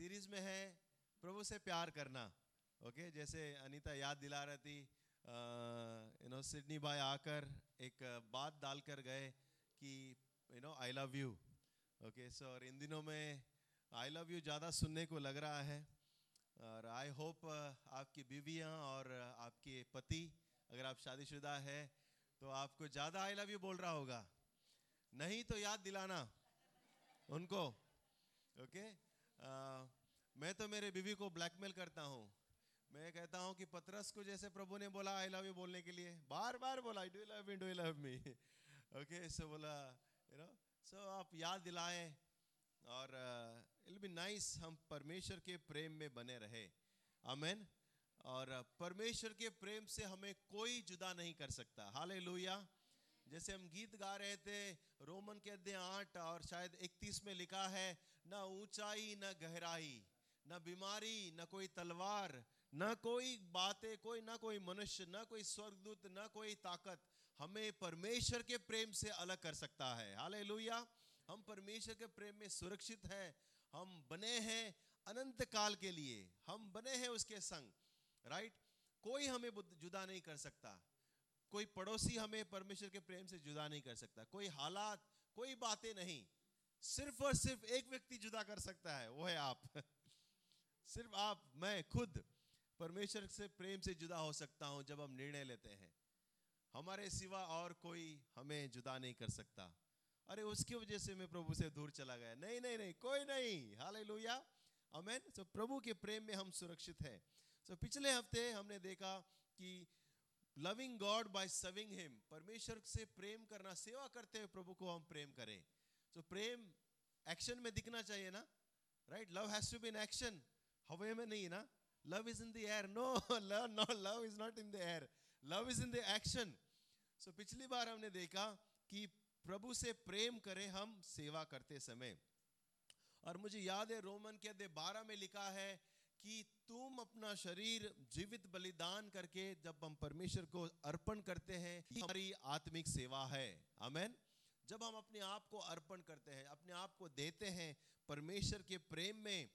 Series में है, प्रभु से प्यार करना। ओके जैसे अनीता याद दिला रही थी यू नो सिडनी भाई आकर एक बात डालकर गए कि you know I love you okay so और इन दिनों में आई लव यू ज़्यादा सुनने को लग रहा है। और आई होप आपकी बीवियाँ और आपके पति, अगर आप शादीशुदा है तो आपको ज़्यादा आई लव यू बोल रहा होगा। नहीं तो याद दिलाना उनको। ओके मैं तो मेरे बीवी को ब्लैकमेल करता हूँ। मैं कहता हूँ कि पतरस को जैसे प्रभु ने बोला आई लव यू बोलने के लिए बार बार बोला do love me do love me okay so बोला यू नो सो आप याद दिलाएँ और इट बी नाइस हम परमेश्वर के प्रेम में बने रहे। आमेन और परमेश्वर के प्रेम से हमें कोई जुदा नहीं कर सकता। हाले जैसे हम गीत गा रहे थे, रोमन के अध्याय आठ और शायद इकतीस में लिखा है, न ऊंचाई, न गहराई, न बीमारी, न कोई तलवार, न कोई बातें, कोई, ना कोई मनुष्य, न कोई स्वर्गदूत, न कोई ताकत हमें परमेश्वर के प्रेम से अलग कर सकता है। हाले हम परमेश्वर के प्रेम में सुरक्षित हैं, हम बने हैं अनंत काल के लिए, हम बने हैं उसके संग, राइट? कोई हमें जुदा नहीं कर सकता। कोई पड़ोसी हमें परमेश्वर के प्रेम से जुदा नहीं कर सकता, कोई हालात, कोई बातें नहीं, सिर्फ़ और सिर्फ़ एक व्यक्ति जुदा कर सकता है, वो है आप। सिर्फ़ आप, मैं खुद परमेश्वर से प्रेम से जुदा हो सकता हूँ जब हम निर्णय लेते हैं। हमारे सिवा और कोई हमें जुदा नहीं कर सकता। अरे, उसकी वजह से मैं प्रभु से दूर चला गया। नहीं नहीं नहीं, कोई नहीं। हाल लोहिया अमेन सो प्रभु के प्रेम में हम सुरक्षित हैं। सो पिछले हफ़्ते हमने देखा कि loving God by serving him परमेश्वर से प्रेम करना, सेवा करते हुए प्रभु को हम प्रेम करें। तो प्रेम एक्शन में दिखना चाहिए ना? Right love has to be in action हवे में नहीं ना? Love is in the air no love no love is not in the air love is in the action so पिछली बार हमने देखा कि प्रभु से प्रेम करें हम सेवा करते समय। और मुझे याद है रोमन के अध्याय बारह में लिखा है कि तुम अपना शरीर जीवित बलिदान करके जब हम परमेश्वर को अर्पण करते हैं हमारी आत्मिक सेवा है। अमेन जब हम अपने आप को अर्पण करते हैं, अपने आप को देते हैं परमेश्वर के प्रेम में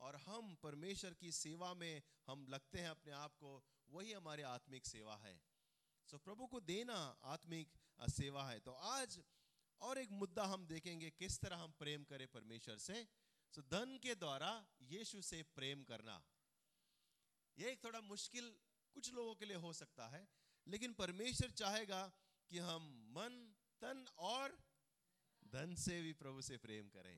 और हम परमेश्वर की सेवा में हम लगते हैं अपने आप को, वही हमारी आत्मिक सेवा है। सो प्रभु को देना आत्मिक सेवा है। तो आज और एक मुद्दा हम देखेंगे, किस तरह हम प्रेम करें परमेश्वर से। सो धन के द्वारा यीशु से प्रेम करना ये एक थोड़ा मुश्किल कुछ लोगों के लिए हो सकता है लेकिन परमेश्वर चाहेगा कि हम मन तन और धन से भी प्रभु से प्रेम करें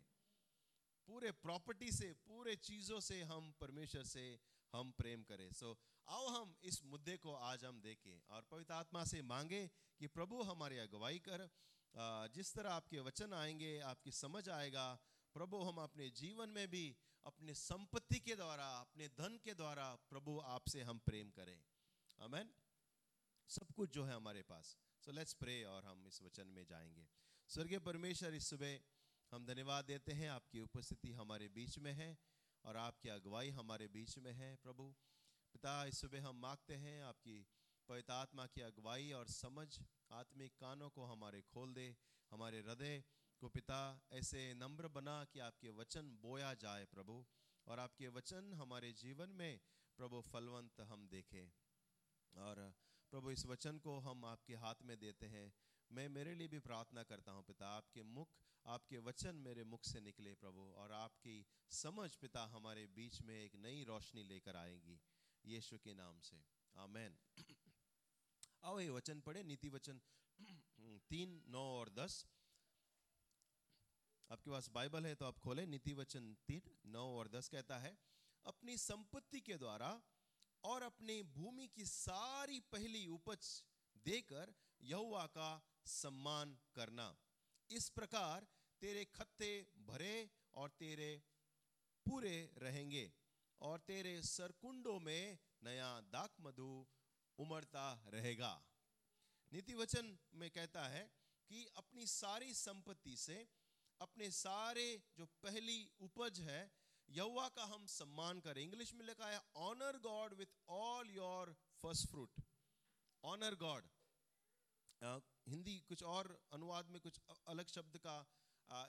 पूरे प्रॉपर्टी से पूरे चीज़ों से हम परमेश्वर से हम प्रेम करें सो so, आओ हम इस मुद्दे को आज हम देखें और पवित्र आत्मा से मांगे कि प्रभु हमारी अगुवाई कर जिस तरह आपके वचन आएँगे आपकी समझ आएगा प्रभु, हम अपने जीवन में भी, अपने संपत्ति के द्वारा, अपने धन के द्वारा प्रभु आपसे हम प्रेम करें। अमेन सब कुछ जो है हमारे पास। सो लेट्स प्रे और हम इस वचन में जाएँगे। स्वर्गीय परमेश्वर, इस सुबह हम धन्यवाद देते हैं। आपकी उपस्थिति हमारे बीच में है और आपकी अगुवाई हमारे बीच में है प्रभु। पिता, इस सुबह हम मांगते हैं आपकी पवित्र आत्मा की अगुवाई और समझ आत्मिक कानों को हमारे खोल दे, हमारे हृदय को पिता ऐसे नम्र बना कि आपके वचन बोया जाए प्रभु, और आपके वचन हमारे जीवन में प्रभु फलवंत हम देखें। और प्रभु, इस वचन को हम आपके हाथ में देते हैं। मैं मेरे लिए भी प्रार्थना करता हूँ पिता, आपके मुख, आपके वचन मेरे मुख से निकले प्रभु, और आपकी समझ पिता हमारे बीच में एक नई रोशनी लेकर आएगी। यीशु के नाम से। आमेन। आओ ये वचन पढ़े, नीति वचन तीन, नौ और दस। आपके पास बाइबल है तो आप खोलें नीति वचन तीन, नौ और दस कहता है, अपनी संपत्ति के द्वारा और अपनी भूमि की सारी पहली उपज देकर यहुआ का सम्मान करना। इस प्रकार तेरे खत्ते भरे और तेरे पूरे रहेंगे और तेरे सरकुंडों में नया दाक मधु उमड़ता रहेगा। नीति वचन में कहता है कि अपनी सारी संपत्ति से अपने सारे जो पहली उपज है यौवा का हम सम्मान करें। इंग्लिश में लिखा है honour God with all your first fruit honour God Hindi कुछ और अनुवाद में कुछ अलग शब्द का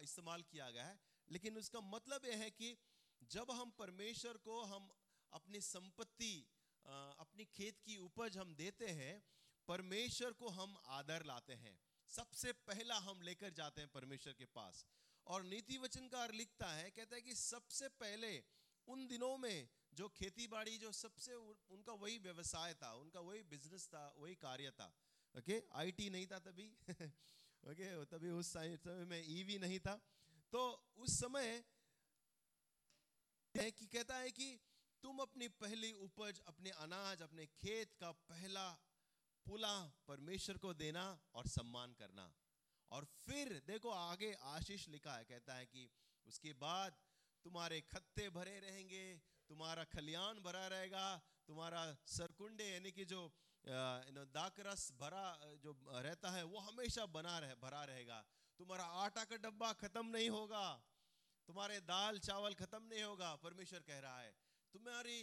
इस्तेमाल किया गया है। लेकिन उसका मतलब यह है कि जब हम परमेश्वर को हम अपनी संपत्ति अपनी खेत की उपज हम देते हैं, परमेश्वर को हम आदर लाते हैं। सबसे पहला हम लेकर जाते हैं परमेश्वर के पास। और नीति वचनकार लिखता है, कहता है कि सबसे पहले उन दिनों में जो खेती बाड़ी जो सबसे उनका वही व्यवसाय था, उनका वही बिज़नेस था, वही कार्य था। ओके आईटी नहीं था तभी। ओके तभी उस समय में ईवी नहीं था। तो उस समय कि कहता है कि तुम अपनी पहली उपज, अपने अनाज, अपने खेत का पहला पुला परमेश्वर को देना और सम्मान करना। और फिर देखो आगे आशीष लिखा है, कहता है कि उसके बाद तुम्हारे खत्ते भरे रहेंगे, तुम्हारा खलियान भरा रहेगा, तुम्हारा सरकुंडे यानी कि जो दाकरस भरा, जो रहता है, वो हमेशा बना रहे, भरा रहेगा। तुम्हारा आटा का डब्बा खत्म नहीं होगा, तुम्हारे दाल चावल खत्म नहीं होगा, परमेश्वर कह रहा है। तुम्हारी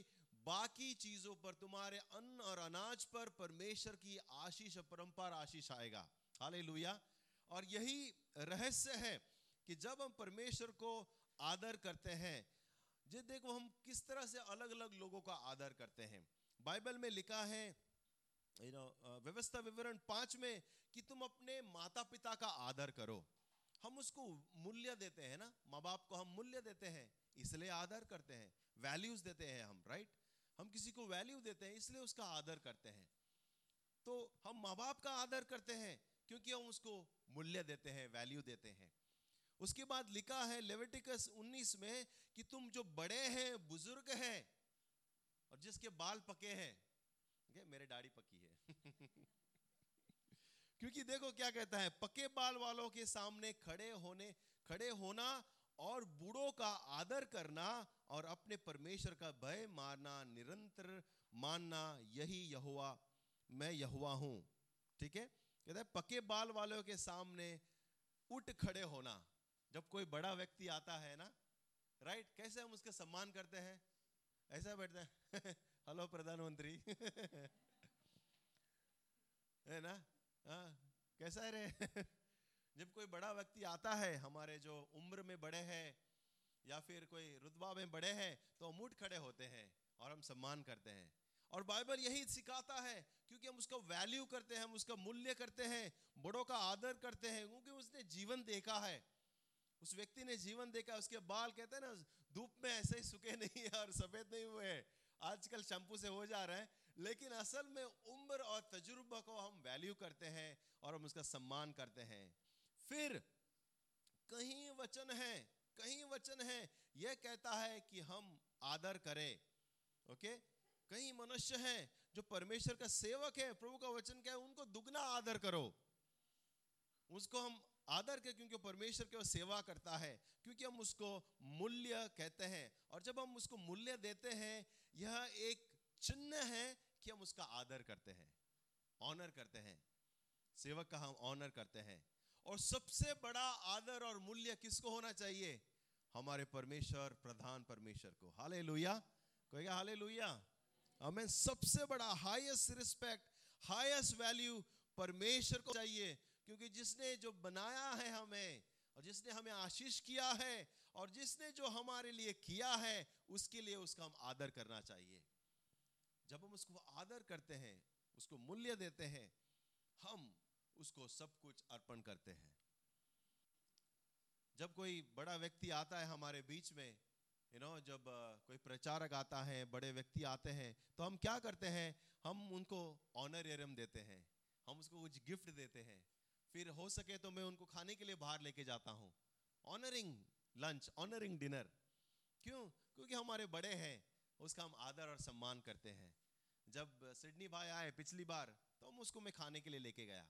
बाकी चीज़ों पर, तुम्हारे अन्न और अनाज पर, परमेश्वर की आशीष परंपरा आशीष आएगा। हालेलुया। और यही रहस्य है कि जब हम परमेश्वर को आदर करते हैं जे देखो हम किस तरह से अलग अलग लोगों का आदर करते हैं। बाइबल में लिखा है know, अ, व्यवस्था विवरण पाँच में कि तुम अपने माता पिता का आदर करो। हम उसको मूल्य देते हैं ना माँ बाप को हम मूल्य देते हैं इसलिए आदर करते हैं वैल्यूज़ देते हैं हम राइट हम किसी को वैल्यू देते हैं इसलिए उसका आदर करते हैं। तो हम माँ बाप का आदर करते हैं क्योंकि हम उसको मूल्य देते हैं वैल्यू देते हैं। उसके बाद लिखा है लेविटिकस 19 में कि तुम जो बड़े हैं बुज़ुर्ग हैं और जिसके बाल पके हैं okay, मेरे दाढ़ी पकी है। क्योंकि देखो क्या कहता है पके बाल वालों के सामने खड़े होने खड़े होना और बूढ़ों का आदर करना और अपने परमेश्वर का भय मारना निरंतर मानना यही यहुआ मैं यहुआ हूँ। ठीक है? कहता है, पके बाल वालों के सामने उठ खड़े होना। जब कोई बड़ा व्यक्ति आता है ना राइट कैसे हम उसका सम्मान करते हैं? ऐसा बैठते हैं, हेलो प्रधानमंत्री। है ना? हाँ कैसा है रे? जब कोई बड़ा व्यक्ति आता है, हमारे जो उम्र में बड़े हैं, या फिर कोई रुतबा में बड़े हैं तो हम उठ खड़े होते हैं और हम सम्मान करते हैं। और बाइबल यही सिखाता है, क्योंकि हम उसका वैल्यू करते हैं, हम उसका मूल्य करते हैं, बड़ों का आदर करते हैं, क्योंकि उसने जीवन देखा है। उस व्यक्ति ने जीवन देखा, उसके बाल कहते हैं ना, धूप में ऐसे ही सूखे नहीं है और सफ़ेद नहीं हुए हैं। आजकल शैम्पू से हो जा रहा है, लेकिन असल में उम्र और तजुर्बा को हम वैल्यू करते हैं और हम उसका सम्मान करते हैं। फिर, कहीं वचन है, कहीं वचन है, यह कहता है कि हम आदर करें, ओके? कई मनुष्य हैं जो परमेश्वर का सेवक है, प्रभु का वचन क्या है? उनको दुगना आदर करो। उसको हम आदर के क्योंकि परमेश्वर की वो सेवा करता है, क्योंकि हम उसको मूल्य कहते हैं। और जब हम उसको मूल्य देते हैं, यह एक चिन्ह है कि हम उसका आदर करते हैं ऑनर करते हैं। सेवक का हम ऑनर करते हैं। और सबसे बड़ा आदर और मूल्य किसको होना चाहिए? हमारे परमेश्वर, प्रधान परमेश्वर को। हाले लोहिया कहेगा हाले लुया हमें सबसे बड़ा हाईएस्ट रिस्पेक्ट हाईएस्ट वैल्यू परमेश्वर को चाहिए। क्योंकि जिसने जो बनाया है हमें, और जिसने हमें आशीष किया है, और जिसने जो हमारे लिए किया है, उसके लिए उसका हम आदर करना चाहिए। जब हम उसको आदर करते हैं, उसको मूल्य देते हैं, हम उसको सब कुछ अर्पण करते हैं। जब कोई बड़ा व्यक्ति आता है हमारे बीच में यू नो जब कोई प्रचारक आता है, बड़े व्यक्ति आते हैं तो हम क्या करते हैं? हम उनको ऑनरेरियम देते हैं। हम उसको कुछ गिफ्ट देते हैं। फिर हो सके तो मैं उनको खाने के लिए बाहर लेके जाता हूँ। ऑनरिंग लंच ऑनरिंग डिनर क्यों? क्योंकि हमारे बड़े हैं, उसका हम आदर और सम्मान करते हैं। जब सिडनी भाई आए पिछली बार तो हम उसको मैं खाने के लिए लेके गया।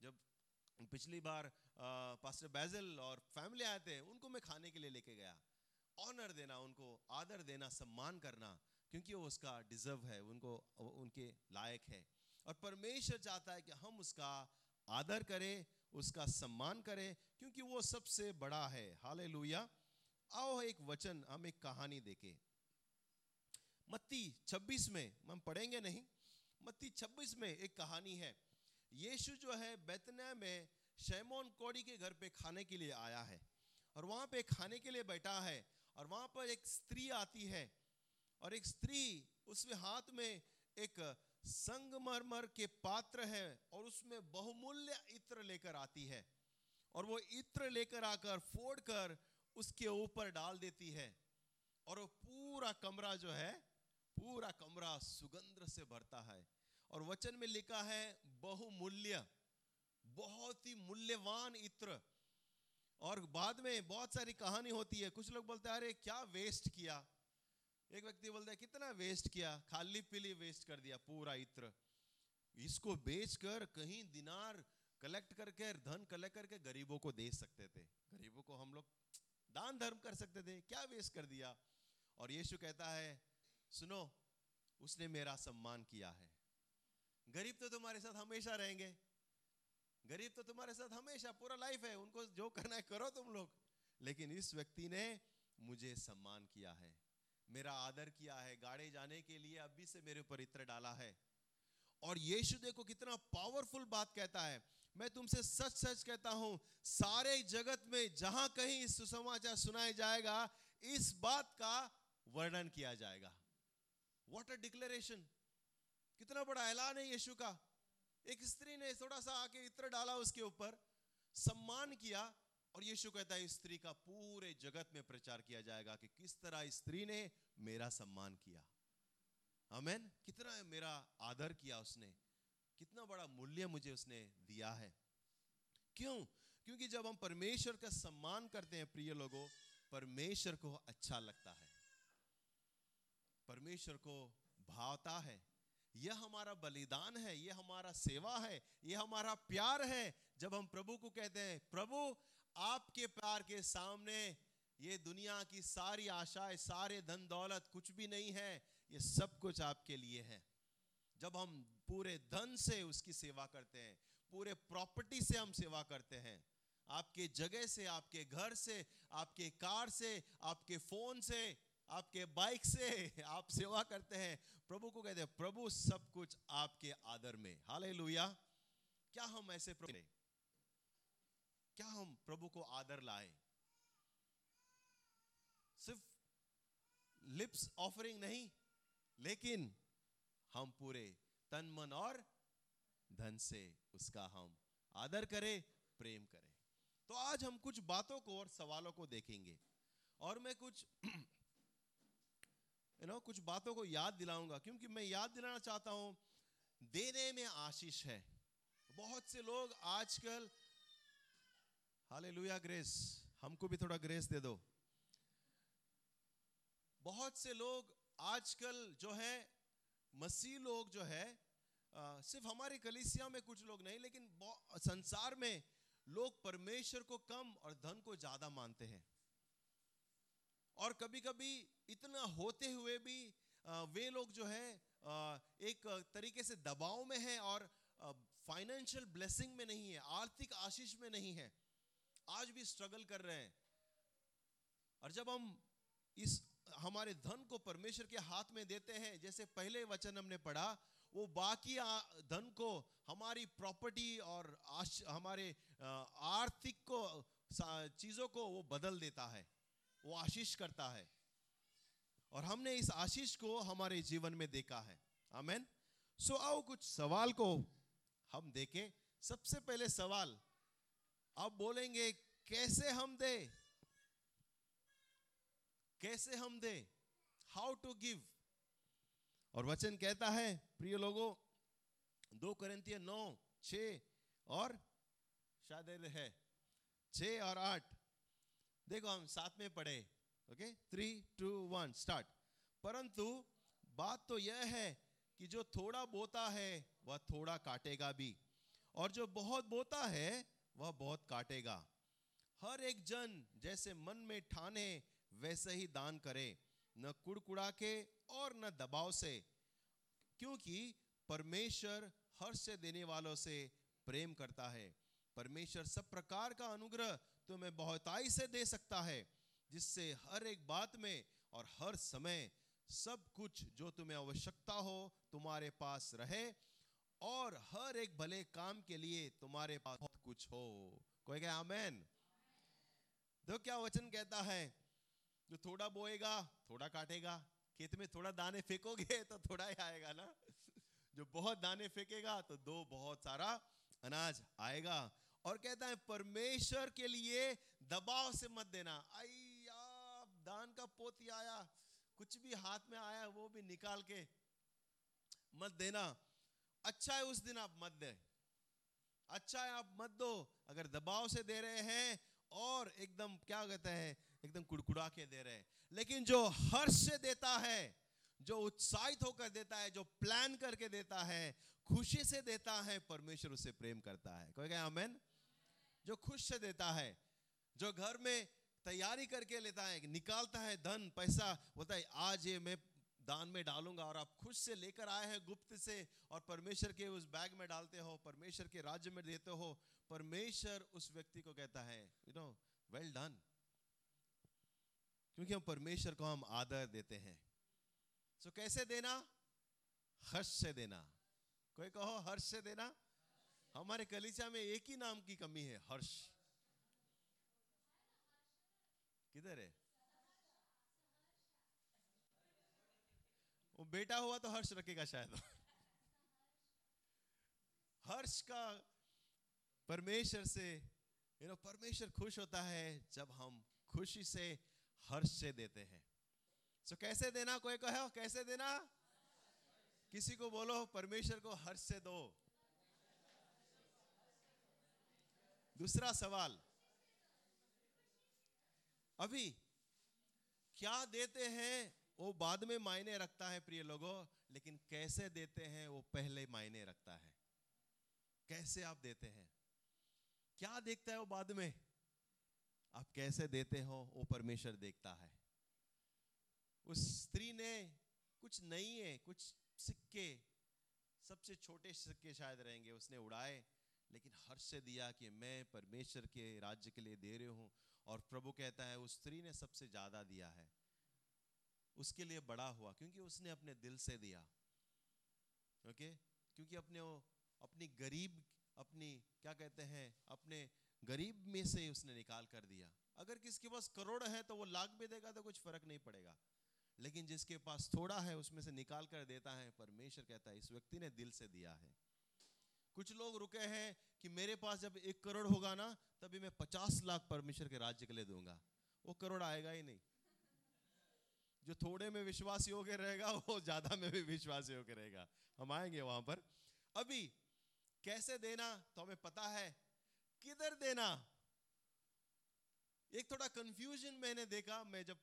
जब पिछली बार पास्टर बैजल और फैमिली आए थे, उनको मैं खाने के लिए लेके गया। ऑनर देना, उनको आदर देना, सम्मान करना, क्योंकि वो उसका डिजर्व है, उनको उनके लायक है। और परमेश्वर चाहता है कि हम उसका आदर करें, उसका सम्मान करें, क्योंकि वो सबसे बड़ा है। हाले आओ एक वचन, हम एक कहानी देखें। मत्ती 26 में, हम पढ़ेंगे नहीं? मत्ती 26 में एक कहानी है। यीशु जो है बेतना में शैमोन कोड़ी के घर पे खाने के लिए आया है। और वहाँ पे खाने के लिए बैठा है। और वहाँ पर एक स्त्री आती है और एक स्त्री उसमें हाथ में एक संगमरमर के पात्र है और उसमें बहुमूल्य इत्र लेकर आती है और वो इत्र लेकर आकर फोड़ कर उसके ऊपर डाल देती है और वो पूरा कमरा जो है, पूरा कमरा सुगंध से भरता है। और वचन में लिखा है, बहुमूल्य, बहुत ही मूल्यवान इत्र। और बाद में बहुत सारी कहानी होती है। कुछ लोग बोलते हैं, अरे, क्या वेस्ट किया? एक व्यक्ति बोलता है, कितना वेस्ट किया? खाली पीली वेस्ट कर दिया, पूरा इत्र। इसको बेचकर कहीं दिनार कलेक्ट करके, धन कलेक्ट करके गरीबों को दे सकते थे। गरीबों को हम लोग दान धर्म कर सकते थे। क्या वेस्ट कर दिया? और यीशु कहता है, सुनो, उसने मेरा सम्मान किया है। गरीब तो तुम्हारे साथ हमेशा रहेंगे। गरीब तो तुम्हारे साथ हमेशा पूरा लाइफ है, उनको जो करना है करो तुम लोग। लेकिन इस व्यक्ति ने मुझे सम्मान किया है, मेरा आदर किया है, गाड़े जाने के लिए अभी से मेरे ऊपर इत्र डाला है। और यीशु देखो कितना पावरफुल बात कहता है। मैं तुमसे सच सच कहता हूँ, सारे जगत में जहाँ कहीं इस सुसमाचार सुनाया जाएगा, इस बात का वर्णन किया जाएगा। वॉट अ डिक्लेरेशन कितना बड़ा ऐलान है यीशु का। एक स्त्री ने थोड़ा सा आके इत्र डाला उसके ऊपर, सम्मान किया और यीशु कहता है स्त्री का पूरे जगत में प्रचार किया जाएगा कि किस तरह स्त्री ने मेरा सम्मान किया। अमेन कितना मेरा आदर किया उसने। कितना बड़ा मूल्य मुझे उसने दिया है। क्यों? क्योंकि जब हम परमेश्वर का सम्मान करते हैं, प्रिय लोगों, परमेश्वर को अच्छा लगता है। परमेश्वर को भावता है। यह हमारा बलिदान है, यह हमारा सेवा है, यह हमारा प्यार है। जब हम प्रभु को कहते हैं, प्रभु, आपके प्यार के सामने ये दुनिया की सारी आशाएँ, सारे धन दौलत कुछ भी नहीं है, ये सब कुछ आपके लिए है। जब हम पूरे धन से उसकी सेवा करते हैं, पूरे प्रॉपर्टी से हम सेवा करते हैं, आपके जगह से, आपके घर से, आपके कार से, आपके फ़ोन से आपके बाइक से आप सेवा करते हैं। प्रभु को कहते हैं, प्रभु, सब कुछ आपके आदर में। हाल क्या हम ऐसे प्रभु क्या हम प्रभु को आदर लाए? सिर्फ़ लिप्स ऑफरिंग नहीं, लेकिन हम पूरे तन, मन और धन से उसका हम आदर करें, प्रेम करें। तो आज हम कुछ बातों को और सवालों को देखेंगे। और मैं कुछ यू नो कुछ बातों को याद दिलाऊँगा क्योंकि मैं याद दिलाना चाहता हूँ देने में आशीष है। बहुत से लोग आजकल हाले ग्रेस हमको भी थोड़ा ग्रेस दे दो। बहुत से लोग आजकल जो है मसीह लोग जो है आ, सिर्फ़ हमारी कलिसिया में कुछ लोग नहीं लेकिन संसार में लोग परमेश्वर को कम और धन को ज़्यादा मानते हैं। और कभी कभी इतना होते हुए भी वे लोग जो है एक तरीके से दबाव में है और फाइनेंशियल ब्लेसिंग में नहीं है, आर्थिक आशीष में नहीं है। आज भी स्ट्रगल कर रहे हैं। और जब हम इस, हमारे धन को परमेश्वर के हाथ में देते हैं, जैसे पहले वचन हमने पढ़ा, वो बाकी धन को हमारी प्रॉपर्टी और हमारे आर्थिक को चीज़ों को वो बदल देता है। वो आशीष करता है। और हमने इस आशीष को हमारे जीवन में देखा है। आमेन। सो आओ कुछ सवाल को हम देखें। सबसे पहले सवाल अब बोलेंगे, कैसे हम दे? कैसे हम दे? हाउ टू गिव और वचन कहता है, प्रिय लोगों, दो करंतिय नौ छ और शायद है छ और आठ। देखो हम साथ में पढ़े okay three two one start परंतु बात तो यह है कि जो थोड़ा बोता है, वह थोड़ा काटेगा भी। और जो बहुत बोता है, वह बहुत काटेगा। हर एक जन जैसे मन में ठाने, वैसे ही दान करे। न कुड़कुड़ा के और न दबाव से। क्योंकि परमेश्वर हर्ष से देने वालों से प्रेम करता है। परमेश्वर सब प्रकार का अनुग्रह तुम्हें बहुताई से दे सकता है, जिससे हर एक बात में और हर समय सब कुछ जो तुम्हें आवश्यकता हो तुम्हारे पास रहे और हर एक भले काम के लिए तुम्हारे पास बहुत कुछ हो। कोई कहे आमेन? तो क्या वचन कहता है, जो थोड़ा बोएगा, थोड़ा काटेगा। खेत में थोड़ा दाने फेंकोगे तो थोड़ा ही आएगा ना? जो बहुत दाने फेंकेगा तो दो बहुत सारा अनाज आएगा। और कहता है, परमेश्वर के लिए दबाव से मत देना। दान का पोती आया, कुछ भी हाथ में आया, वो भी निकाल के मत देना। अच्छा है उस दिन आप मत दे। अच्छा है आप मत दो। अगर दबाव से दे रहे हैं और एकदम, क्या कहते हैं, एकदम कुड़कुड़ा के दे रहे हैं। लेकिन जो हर्ष से देता है, जो उत्साहित होकर देता है, जो प्लान करके देता है, खुशी से देता है, परमेश्वर उसे प्रेम करता है। कोई कहे, आमेन जो खुश से देता है जो घर में तैयारी करके लेता है निकालता है धन पैसा बोलता है आज ये मैं दान में डालूँगा और आप खुश से लेकर आए हैं गुप्त से और परमेश्वर के उस बैग में डालते हो परमेश्वर के राज्य में देते हो परमेश्वर उस व्यक्ति को कहता है यू नो वेल डन क्योंकि हम परमेश्वर को हम आदर देते हैं। सो so, कैसे देना? हर्ष से देना। कोई कहो हर्ष से देना? हमारे कलीचा में एक ही नाम की कमी है हर्ष। किधर है? वो बेटा हुआ तो हर्ष रखेगा शायद। हर्ष का परमेश्वर से यू नो परमेश्वर खुश होता है जब हम खुशी से हर्ष से देते हैं। सो so, कैसे देना? कोई कहो? कैसे देना? किसी को बोलो परमेश्वर को हर्ष से दो। दूसरा सवाल। अभी, क्या देते हैं वो बाद में मायने रखता है प्रिय लोगों, लेकिन कैसे देते हैं वो पहले मायने रखता है? कैसे आप देते हैं? क्या देखता है वो बाद में? आप कैसे देते हो वो परमेश्वर देखता है? उस स्त्री ने कुछ नहीं है, कुछ सिक्के, सबसे छोटे सिक्के शायद रहेंगे, उसने उड़ाए लेकिन हर्ष से दिया कि मैं परमेश्वर के राज्य के लिए दे रही हूँ और प्रभु कहता है, उस स्त्री ने सबसे ज़्यादा दिया है। उसके लिए बड़ा हुआ, क्योंकि उसने अपने दिल से दिया। ओके? क्योंकि अपने वो, अपनी गरीब, अपनी, क्या कहते हैं, अपने गरीब में से उसने निकाल कर दिया। अगर किसके पास करोड़ है तो वो लाख भी देगा तो कुछ फ़र्क नहीं पड़ेगा। लेकिन जिसके पास थोड़ा है, उसमें से निकाल कर देता है, परमेश्वर कहता है, इस व्यक्ति ने दिल से दिया है। कुछ लोग रुके हैं कि मेरे पास जब एक करोड़ होगा ना, तभी मैं पचास लाख परमेश्वर के राज्य के लिए दूँगा। वो करोड़ आएगा ही नहीं। जो थोड़े में विश्वासी होकर रहेगा, वो ज़्यादा में भी विश्वासी होकर रहेगा। हम आएँगे वहाँ पर। अभी कैसे देना तो हमें पता है। किधर देना? एक थोड़ा कंफ्यूजन मैंने देखा। मैं जब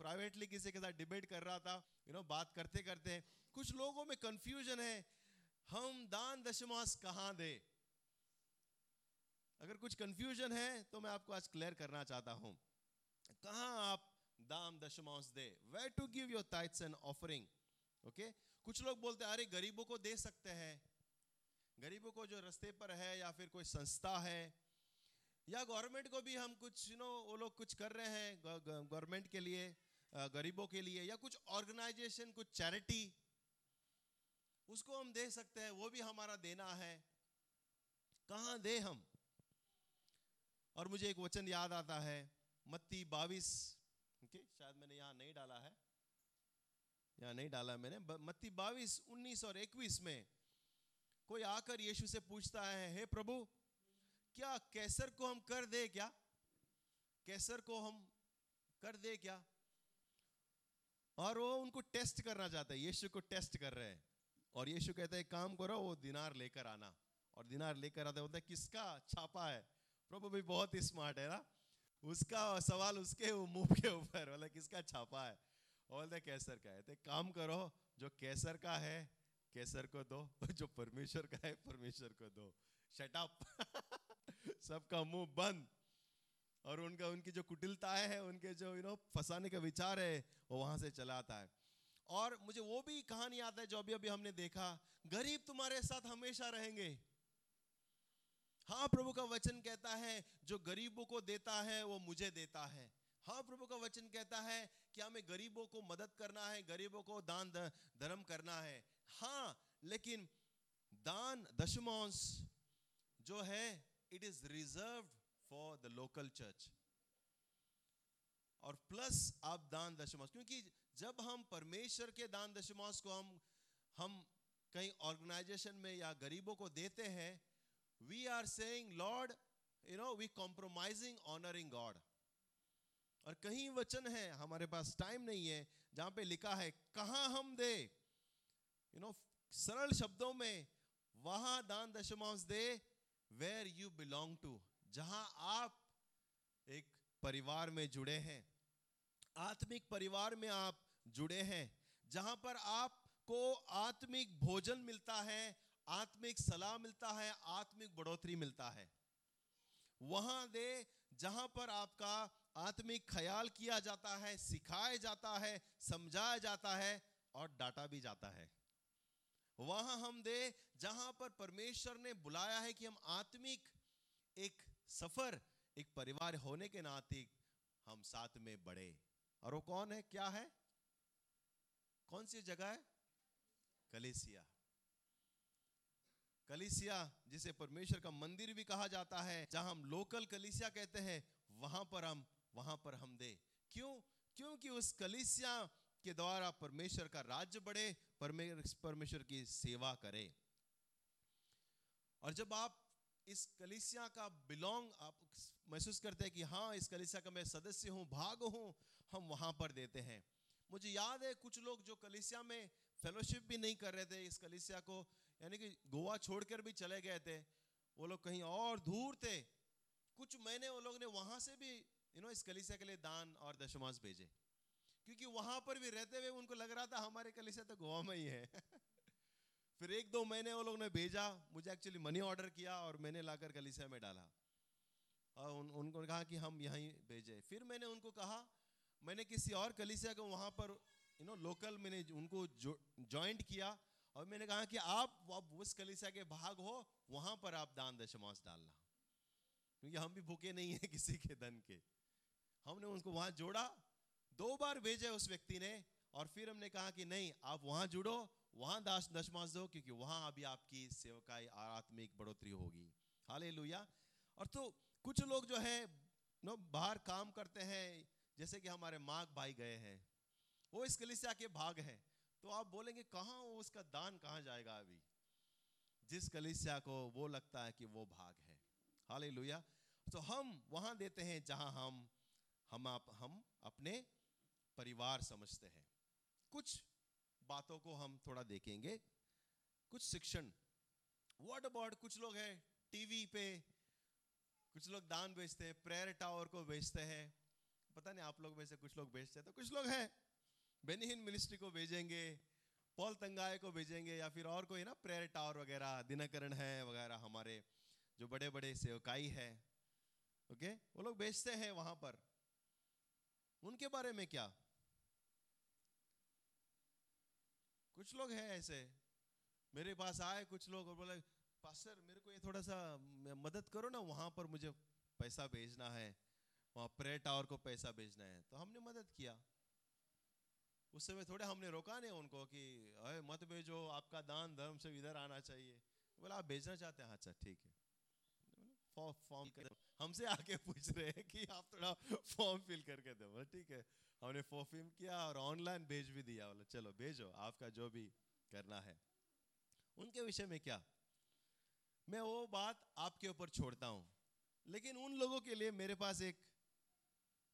प्राइवेटली किसी के साथ डिबेट कर रहा था यू नो बात करते करते कुछ लोगों में कंफ्यूजन है हम दान दशमास कहाँ दे? अगर कुछ कंफ्यूजन है तो मैं आपको आज क्लियर करना चाहता हूँ। कहाँ आप दाम दशमांश दे? Way to give your tithes and offering okay कुछ लोग बोलते हैं, अरे, गरीबों को दे सकते हैं। गरीबों को जो रास्ते पर है या फिर कोई संस्था है या गवर्नमेंट को भी हम कुछ यू नो वो लोग कुछ कर रहे हैं गवर्नमेंट के लिए गरीबों के लिए या कुछ ऑर्गेनाइजेशन कुछ चैरिटी उसको हम दे सकते हैं, वो भी हमारा देना है। कहाँ दे हम? और मुझे एक वचन याद आता है, मत्ती बाविस, ओके, शायद मैंने यहाँ नहीं डाला है। यहाँ नहीं डाला मैंने मत्ती बाविस, उन्नीस और इक्कीस में कोई आकर यीशु से पूछता है, हे प्रभु, क्या कैसर को हम कर दे क्या? कैसर को हम कर दे क्या? और वो उनको टेस्ट करना चाहता है, यीशु को टेस्ट कर रहे हैं। और यीशु कहता है काम करो, वो दिनार लेकर आना। और दिनार लेकर आते बोलते किसका छापा है? प्रभु भी बहुत ही स्मार्ट है ना? उसका सवाल उसके मुँह के ऊपर बोले किसका छापा है? बोलते कैसर का है। तो काम करो, जो कैसर का है, कैसर को दो, जो परमेश्वर का है, परमेश्वर को दो। शटअप सबका मुँह बंद। और उनका, उनकी जो कुटिलताएँ है, उनके जो यू नो फंसाने का विचार है, वो वहाँ से चला आता है। और मुझे वो भी कहानी याद है जो अभी अभी हमने देखा। गरीब तुम्हारे साथ हमेशा रहेंगे। हाँ प्रभु का वचन कहता है, जो गरीबों को देता है, वो मुझे देता है। हाँ प्रभु का वचन कहता है कि हमें गरीबों को मदद करना है, गरीबों को दान धर्म करना है। हाँ लेकिन दान दशमांश जो है it is reserve for the local church और प्लस आप दान दशमांश, क्योंकि जब हम परमेश्वर के दान दशमांश को हम हम कहीं ऑर्गेनाइजेशन में या गरीबों को देते हैं we are saying Lord you know we compromising honouring God और कहीं वचन है, हमारे पास टाइम नहीं है, जहाँ पे लिखा है, कहाँ हम दे? यू नो सरल शब्दों में, वहाँ दान दशमांश दे वेर यू बिलोंग टू जहाँ आप एक परिवार में जुड़े हैं। आत्मिक परिवार में आप जुड़े हैं, जहाँ पर आपको आत्मिक भोजन मिलता है, आत्मिक सलाह मिलता है, आत्मिक बढ़ोतरी मिलता है। वहाँ दे, जहाँ पर आपका आत्मिक ख्याल किया जाता है, सिखाया जाता है, समझाया जाता है और डाटा भी जाता है। वहाँ हम दे, जहाँ पर परमेश्वर ने बुलाया है कि हम आत्मिक एक सफ़र, एक परिवार होने के नाते हम साथ में बढ़े। और वो कौन है? क्या है? कौन सी जगह है? कलेसिया। कलिसिया, जिसे परमेश्वर का मंदिर भी कहा जाता है, जहाँ हम लोकल कलिसिया कहते हैं, वहाँ पर हम, वहाँ पर हम दे। क्यों? क्योंकि उस कलिसिया के द्वारा परमेश्वर का राज्य बढ़े परमेश्वर की सेवा करे। और जब आप इस कलिसिया का बिलोंग, आप महसूस करते हैं कि हाँ इस कलिसिया का मैं सदस्य हूँ, भाग हूँ, हम वहाँ पर देते हैं। मुझे याद है कुछ लोग जो कलिसिया में फेलोशिप भी नहीं कर रहे थे इस कलिसिया को यानी कि गोवा छोड़कर भी चले गए थे। वो लोग कहीं और दूर थे। कुछ महीने वो लोग ने वहाँ से भी यू नो इस कलिसिया के लिए दान और दशमांश भेजे। क्योंकि वहाँ पर भी रहते हुए उनको लग रहा था हमारे कलिसिया तो गोवा में ही है। फिर एक दो महीने वो लोग ने भेजा मुझे एक्चुअली मनी ऑर्डर किया और मैंने लाकर कलिसिया में डाला। और उन, उनको कहा कि हम यहीं भेजे। फिर मैंने उनको कहा मैंने किसी और कलिसिया को वहाँ पर यू नो लोकल मैंने उनको ज्वाइंट किया और मैंने कहा कि आप, उस कलिसिया के भाग हो वहाँ पर आप दान दशमांश डालना। क्योंकि हम भी भूखे नहीं है किसी के धन के। हमने उनको वहाँ जोड़ा दो बार भेजे उस व्यक्ति ने और फिर हमने कहा कि नहीं आप वहाँ जुड़ो वहाँ दास दशमांश दो क्योंकि वहाँ अभी आपकी सेवकाई आत्मिक बढ़ोतरी होगी। हाले और तो कुछ लोग जो है नो बाहर काम करते हैं जैसे कि हमारे माघ भाई गए हैं, वो इस कलिसिया के भाग हैं तो आप बोलेंगे, कहाँ वो उसका दान कहाँ जाएगा अभी? जिस कलिसिया को वो लगता है कि वो भाग है। हाले तो हम वहाँ देते हैं जहाँ हम हम आप, हम अपने परिवार समझते हैं। कुछ बातों को हम थोड़ा देखेंगे। कुछ शिक्षण। व्हाट अबाउट कुछ लोग हैं, टीवी पे, कुछ लोग दान बेचते हैं प्रेयर टावर को बेचते हैं। पता नहीं आप लोग में से कुछ लोग बेचते हैं तो कुछ लोग हैं। बेनिहिन मिनिस्ट्री को भेजेंगे पॉल तंगाए को भेजेंगे, या फिर और कोई ना प्रेयर टावर वगैरह, दिनकरण है वगैरह हमारे, जो बड़े बड़े सेवकाई है। ओके वो लोग बेचते हैं वहाँ पर। उनके बारे में क्या? कुछ लोग हैं ऐसे। मेरे पास आए कुछ लोग और बोले, पास्टर, मेरे को ये थोड़ा सा मदद करो ना, वहाँ पर मुझे पैसा भेजना है। वहाँ प्रे टावर को पैसा भेजना है। तो हमने मदद किया। उस समय थोड़े हमने रोका नहीं उनको कि, अरे, मत भेजो, आपका दान, धर्म से इधर आना चाहिए। बोला, आप भेजना चाहते हैं? अच्छा ठीक है। फॉर्म कर हमसे आके पूछ रहे हैं कि आप थोड़ा फॉर्म फिल करके दो। बोला, ठीक है। हमने फॉर्म फिल किया और ऑनलाइन भेज भी दिया। बोला, चलो, भेजो, आपका जो भी करना है। उनके विषय में क्या? मैं वो बात आपके ऊपर छोड़ता हूँ। लेकिन उन लोगों के लिए मेरे पास एक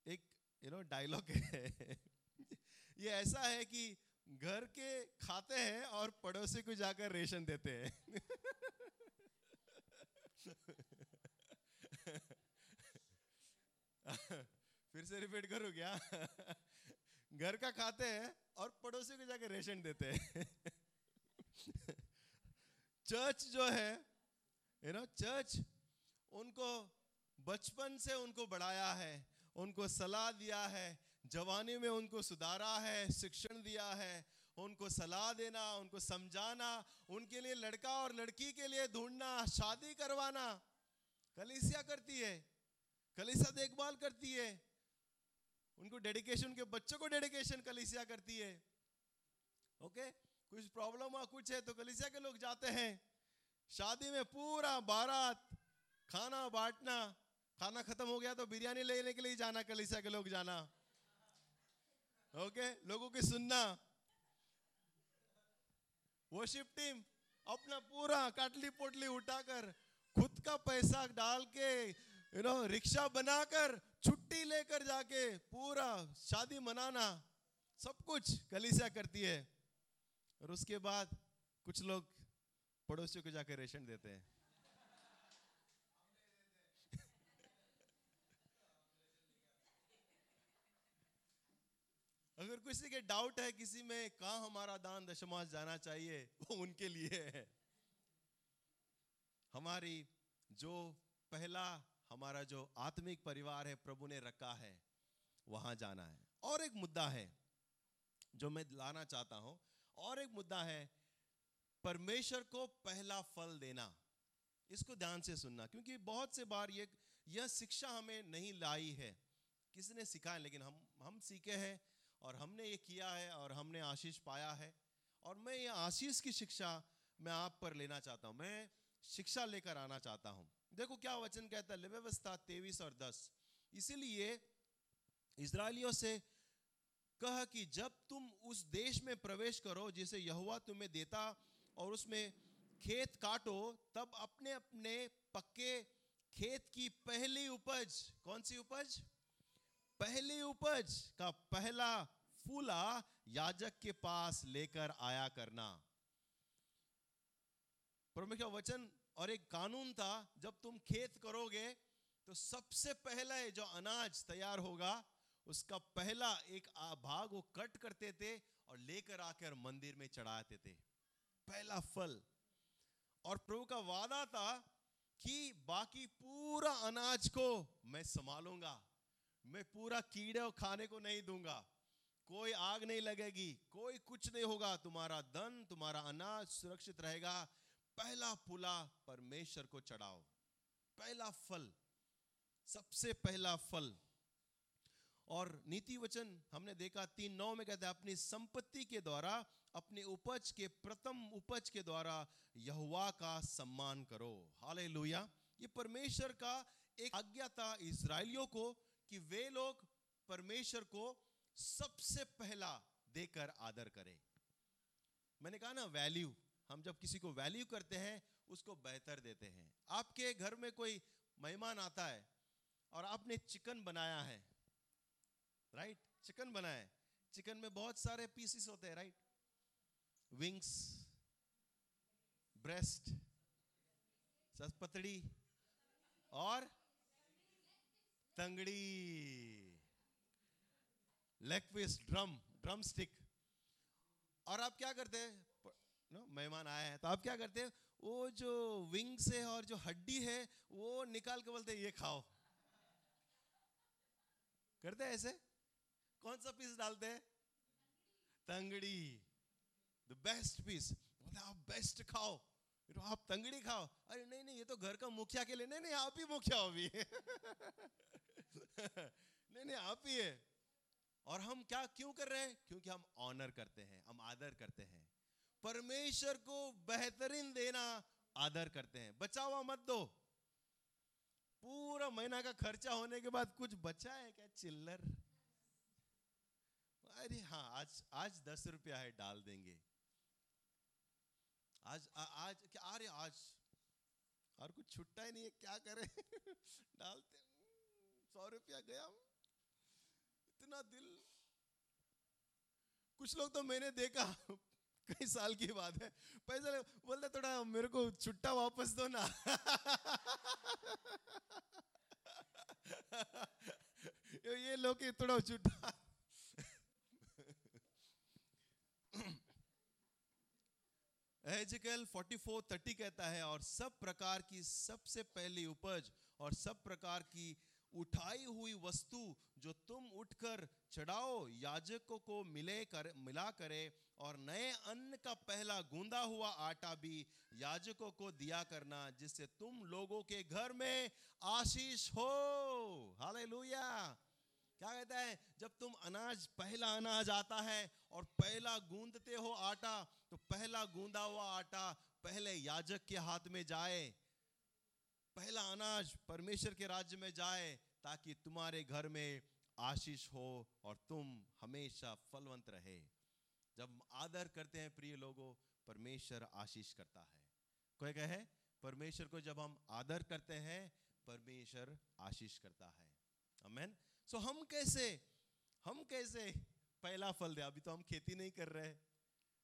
एक यू नो डायलॉग है। ये ऐसा है कि घर के खाते हैं और पड़ोसी को जाकर रेशन देते हैं। फिर से रिपीट करूँ क्या? घर का खाते हैं और पड़ोसी को जाकर रेशन देते हैं। चर्च जो है यू नो चर्च उनको बचपन से उनको बढ़ाया है। उनको सलाह दिया है, जवानी में उनको सुधारा है, शिक्षण दिया है, उनको सलाह देना, उनको समझाना, उनके लिए लड़का और लड़की के लिए ढूंढना, शादी करवाना। कलिसिया करती है, कलिसिया देखभाल करती है। उनको डेडिकेशन के, बच्चों को डेडिकेशन कलिसिया करती है। ओके कुछ प्रॉब्लम हुआ, कुछ है तो कलिसिया के लोग जाते हैं। शादी में पूरा बारात, खाना बांटना खाना खत्म हो गया तो बिरयानी लेने के लिए जाना, कलिसिया के लोग जाना। ओके लोगों की सुनना। वर्शिप टीम अपना पूरा काटली पोटली उठाकर, खुद का पैसा डाल के यू नो रिक्शा बनाकर, छुट्टी लेकर जाके, पूरा शादी मनाना, सब कुछ कलीसिया करती है। और उसके बाद कुछ लोग पड़ोसियों को जाकर रेशन देते हैं। अगर किसी के डाउट है, किसी में कहा हमारा दान दशमांश जाना चाहिए, वो उनके लिए है। हमारी जो पहला, हमारा जो आत्मिक परिवार है, प्रभु ने रखा है, वहाँ जाना है। और एक मुद्दा है, जो मैं लाना चाहता हूँ। और एक मुद्दा है, परमेश्वर को पहला फल देना। इसको ध्यान से सुनना, क्योंकि बहुत से बार ये, यह शिक्षा हमें नहीं लाई है। किसी ने सिखाया, लेकिन हम हम सीखे हैं और हमने ये किया है और हमने आशीष पाया है। और मैं ये आशीष की शिक्षा मैं आप पर लेना चाहता हूँ, मैं शिक्षा लेकर आना चाहता हूँ। देखो क्या वचन कहता है, व्यवस्था तेईस और दस। इसीलिए इसराइलियों से कह कि जब तुम उस देश में प्रवेश करो जिसे यहुआ तुम्हें देता और उसमें खेत काटो, तब अपने अपने पक्के खेत की पहली उपज, कौन सी उपज? पहली उपज का पहला फूला याजक के पास लेकर आया करना। परमेश्वर वचन और एक कानून था, जब तुम खेत करोगे तो सबसे पहले जो अनाज तैयार होगा, उसका पहला एक भाग वो कट करते थे और लेकर आकर मंदिर में चढ़ाते थे। पहला फल। और प्रभु का वादा था कि बाकी पूरा अनाज को मैं संभालूँगा। मैं पूरा कीड़े और खाने को नहीं दूँगा। कोई आग नहीं लगेगी, कोई कुछ नहीं होगा। तुम्हारा धन, तुम्हारा अनाज सुरक्षित रहेगा। पहला फूला परमेश्वर को चढ़ाओ। पहला फल, सबसे पहला फल। और नीति वचन हमने देखा, तीन नौ में कहते हैं, अपनी संपत्ति के द्वारा, अपने उपज के, प्रथम उपज के द्वारा यहुआ का सम्मान करो। हाले ये परमेश्वर का एक आज्ञा था इसराइलियों को कि वे लोग परमेश्वर को सबसे पहला देकर आदर करें। मैंने कहा ना वैल्यू हम जब किसी को वैल्यू करते हैं, उसको बेहतर देते हैं। आपके घर में कोई मेहमान आता है और आपने चिकन बनाया है राइट चिकन बनाया चिकन में बहुत सारे पीसेस होते हैं राइट विंग्स ब्रेस्ट पतड़ी और तंगड़ी। Leg piece drum drumstick और आप क्या करते हैं? मेहमान आए हैं तो आप क्या करते हैं? वो जो विंग्स है और जो हड्डी है, वो निकाल के बोलते ये खाओ। करते हैं ऐसे? कौन सा पीस डालते हैं? तंगड़ी। द बेस्ट पीस बोलते आप बेस्ट खाओ। तो आप तंगड़ी खाओ? अरे, नहीं नहीं, ये तो घर का मुखिया के लिए, नहीं नहीं, आप ही मुखिया हो भी नहीं नहीं आप ही है। और हम क्या क्यों कर रहे हैं? क्योंकि हम ऑनर करते हैं हम आदर करते हैं। परमेश्वर को बेहतरीन देना आदर करते हैं। बचा हुआ मत दो। पूरा महीना का खर्चा होने के बाद कुछ बचा है क्या चिल्लर? अरे हाँ आज आज दस रुपया है डाल देंगे। आज आ, आज क्या अरे आज और कुछ छुट्टा ही नहीं है क्या करें? डालते सौ रुपया गया इतना दिल। कुछ लोग तो मैंने देखा, कई साल की बात है। पैसा बोलते थोड़ा मेरे को छुट्टा वापस दो ना। ये लोग थोड़ा छुट्टा। एजिकल 44 30 कहता है, और सब प्रकार की सबसे पहली उपज और सब प्रकार की उठाई हुई वस्तु जो तुम उठकर चढ़ाओ, याजकों को मिले कर, मिला करे, और नए अन्न का पहला गूंदा हुआ आटा भी याजकों को दिया करना, जिससे तुम लोगों के घर में आशीष हो। हालेलुया। क्या कहता है? जब तुम अनाज, पहला अनाज आता है और पहला गूंदते हो आटा तो पहला गूंदा हुआ आटा पहले याजक के हाथ में जाए। पहला अनाज परमेश्वर के राज्य में जाए ताकि तुम्हारे घर में आशीष हो और तुम हमेशा फलवंत रहे। जब आदर करते हैं प्रिय लोगों, परमेश्वर आशीष करता है। कोई कहे, परमेश्वर को जब हम आदर करते हैं, परमेश्वर आशीष करता है। अमेन सो हम कैसे हम कैसे पहला फल दे? अभी तो हम खेती नहीं कर रहे।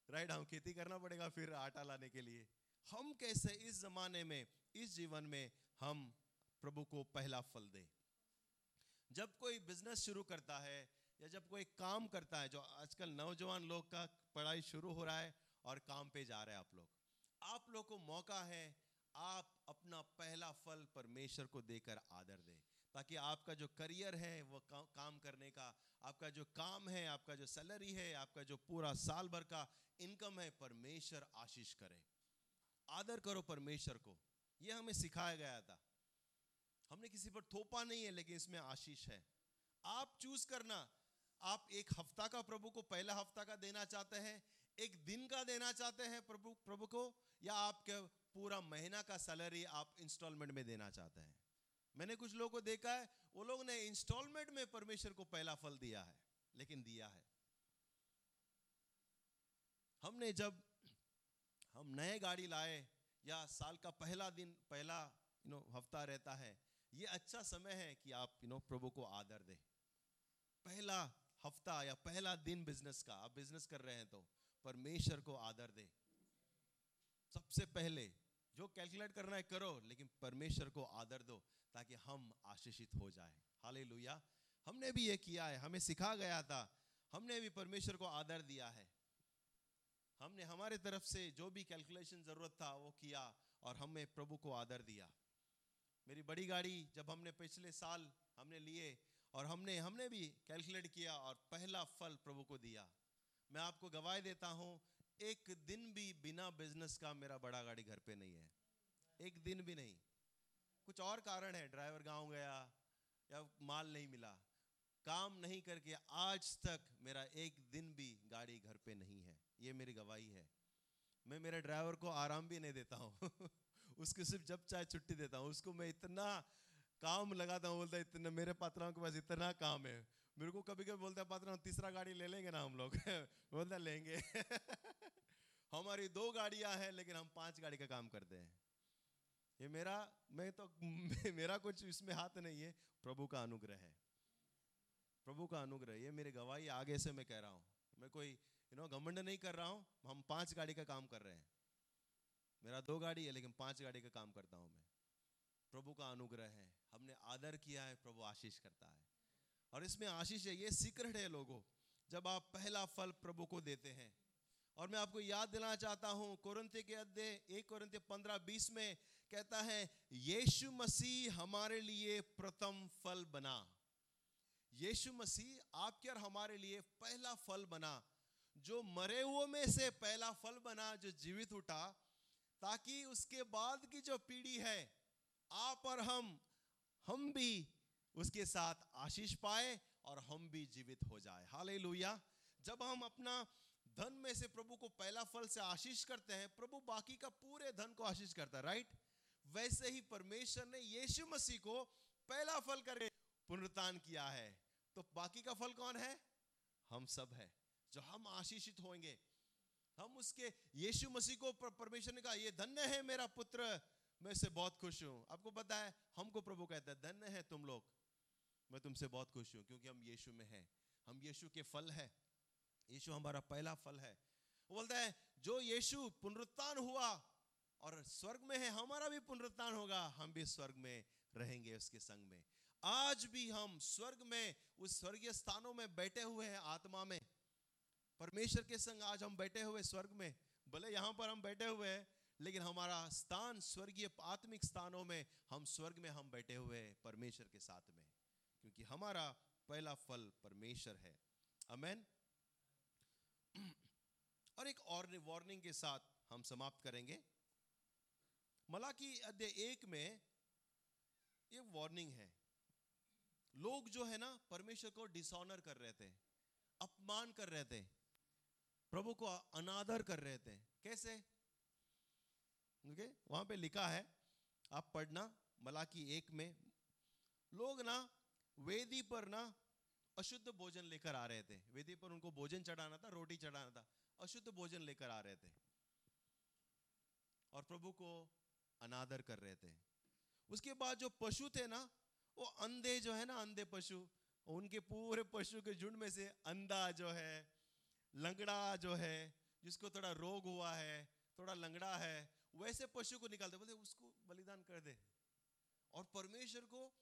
राइट हम खेती करना पड़ेगा फिर आटा लाने के लिए। हम कैसे इस जमाने में, इस जीवन में हम प्रभु को पहला फल दे? जब कोई बिज़नेस शुरू करता है या जब कोई काम करता है, जो आजकल नौजवान लोग का पढ़ाई शुरू हो रहा है और काम पे जा रहे हैं आप लोग आप लोग को मौका है आप अपना पहला फल परमेश्वर को देकर आदर दें, ताकि आपका जो करियर है, वो काम करने का, आपका जो काम है, आपका जो सैलरी है, आपका जो पूरा साल भर का इनकम है, परमेश्वर आशीष करे। आदर करो परमेश्वर को। ये हमें सिखाया गया था। हमने किसी पर थोपा नहीं है, लेकिन इसमें आशीष है। आप चूज़ करना। आप एक हफ़्ता का प्रभु को पहला हफ़्ता का देना चाहते हैं, एक दिन का देना चाहते हैं प्रभु प्रभु को, या आपके पूरा महीना का सैलरी आप इंस्टॉलमेंट में देना चाहते हैं? मैंने कुछ लोगों को देखा है, वो लोग ने इंस्टॉलमेंट में परमेश्वर को पहला फल दिया है, लेकिन दिया है। हमने जब हम नए गाड़ी लाए, या साल का पहला दिन, पहला यू नो हफ़्ता रहता है, ये अच्छा समय है कि आप यू नो प्रभु को आदर दे। पहला हफ़्ता या पहला दिन बिज़नेस का, आप बिज़नेस कर रहे हैं तो परमेश्वर को आदर दे। सबसे पहले, जो कैलकुलेट करना है करो, लेकिन परमेश्वर को आदर दो, ताकि हम आशीषित हो जाए। हाले हमने भी ये किया है, हमें सिखा गया था, हमने भी परमेश्वर को आदर दिया है। हमने हमारे तरफ़ से जो भी कैलकुलेशन ज़रूरत था, वो किया और हमें प्रभु को आदर दिया। मेरी बड़ी गाड़ी जब हमने पिछले साल हमने लिए और हमने हमने भी कैलकुलेट किया और पहला फल प्रभु को दिया। मैं आपको गवाही देता हूँ, एक दिन भी बिना बिज़नेस का मेरा बड़ा गाड़ी घर पे नहीं है। एक दिन भी नहीं। कुछ और कारण है ड्राइवर गाँव गया या माल नहीं मिला। काम नहीं करके आज तक मेरा एक दिन भी गाड़ी घर पे नहीं है। ये मेरी गवाही है। मैं मेरे ड्राइवर को आराम भी नहीं देता हूँ। उसको सिर्फ़ जब चाहे छुट्टी देता हूँ। उसको मैं इतना काम लगाता हूँ, बोलता इतना मेरे पात्राओं के पास इतना काम है। मेरे को कभी कभी बोलता है पात्र तीसरा गाड़ी ले लेंगे ना हम लोग? बोलता लेंगे। हमारी दो गाड़ियाँ हैं, लेकिन हम पाँच गाड़ी का काम करते हैं। ये मेरा, मैं तो मेरा कुछ इसमें हाथ नहीं है। प्रभु का अनुग्रह है। प्रभु का अनुग्रह, ये मेरी गवाही आगे से मैं कह रहा हूँ। मैं कोई यू नो घमंड नहीं कर रहा हूँ, हम पाँच गाड़ी का काम कर रहे हैं। मेरा दो गाड़ी है, लेकिन पाँच गाड़ी का काम करता हूँ मैं। प्रभु का अनुग्रह है, हमने आदर किया है, प्रभु आशीष करता है। और इसमें आशीष है, ये सीक्रेट है लोगों, जब आप पहला फल प्रभु को देते हैं। और मैं आपको याद दिलाना चाहता हूँ कुरंते के अध्याय एक कुरंते पंद्रह, बीस में कहता है, यीशु मसीह हमारे लिए प्रथम फल बना। यीशु मसीह आपके और हमारे लिए पहला फल बना। जो मरे हुए में से पहला फल बना, जो जीवित उठा, ताकि उसके बाद की जो पीढ़ी है, आप और हम हम भी उसके साथ आशीष पाए और हम भी जीवित हो जाए। हाल जब हम अपना धन में से प्रभु को पहला फल से आशीष करते हैं, प्रभु बाकी का पूरे धन को आशीष करता है राइट वैसे ही परमेश्वर ने यीशु मसीह को पहला फल करके पुनरुत्थान किया है। तो बाकी का फल कौन है? हम सब है। जो हम आशीषित होंगे, हम उसके यीशु मसीह को परमेश्वर ने कहा, ये धन्य है मेरा पुत्र, मैं इससे बहुत खुश हूँ। आपको पता है, हमको प्रभु कहता है, धन्य है तुम लोग, मैं तुमसे बहुत खुश हूँ, क्योंकि हम यीशु में हैं, हम यीशु के फल है, यीशु हमारा पहला फल है। वो बोलता है, जो यीशु पुनरुत्थान हुआ और स्वर्ग में है, हमारा भी पुनरुत्थान होगा, हम भी स्वर्ग में रहेंगे उसके संग में। आज भी हम स्वर्ग में, उस स्वर्गीय स्थानों में बैठे हुए हैं आत्मा में। परमेश्वर के संग आज हम बैठे हुए स्वर्ग में। भले यहाँ पर हम बैठे हुए हैं, लेकिन हमारा स्थान स्वर्गीय आत्मिक स्थानों में हम स्वर्ग में हम बैठे हुए हैं परमेश्वर के साथ में, क्योंकि हमारा पहला फल परमेश्वर है। अमेन और एक और वार्निंग के साथ हम समाप्त करेंगे। मलाकी अध्याय एक में ये वार्निंग है। लोग जो है ना, परमेश्वर को डिसऑनर कर रहे थे, अपमान कर रहे थे। प्रभु को अनादर कर रहे थे। कैसे? ओके? वहाँ पे लिखा है, आप पढ़ना, मलाकी एक में, लोग ना वेदी पर ना अशुद्ध भोजन लेकर आ रहे थे। वेदी पर उनको भोजन चढ़ाना था, रोटी चढ़ाना था, अशुद्ध भोजन लेकर आ रहे थे। और प्रभु को अनादर कर रहे थे। उसके बाद जो पशु थे ना, वो अंधे जो है ना, अंधे पशु, उनके पूरे पशु के झुंड में से अंधा जो है लंगड़ा जो है, जिसको थोड़ा रोग हुआ है, थोड़ा लंगड़ा है, वैसे पशु को निकालते बोलते उसको बलिदान कर दे। और परमेश्वर को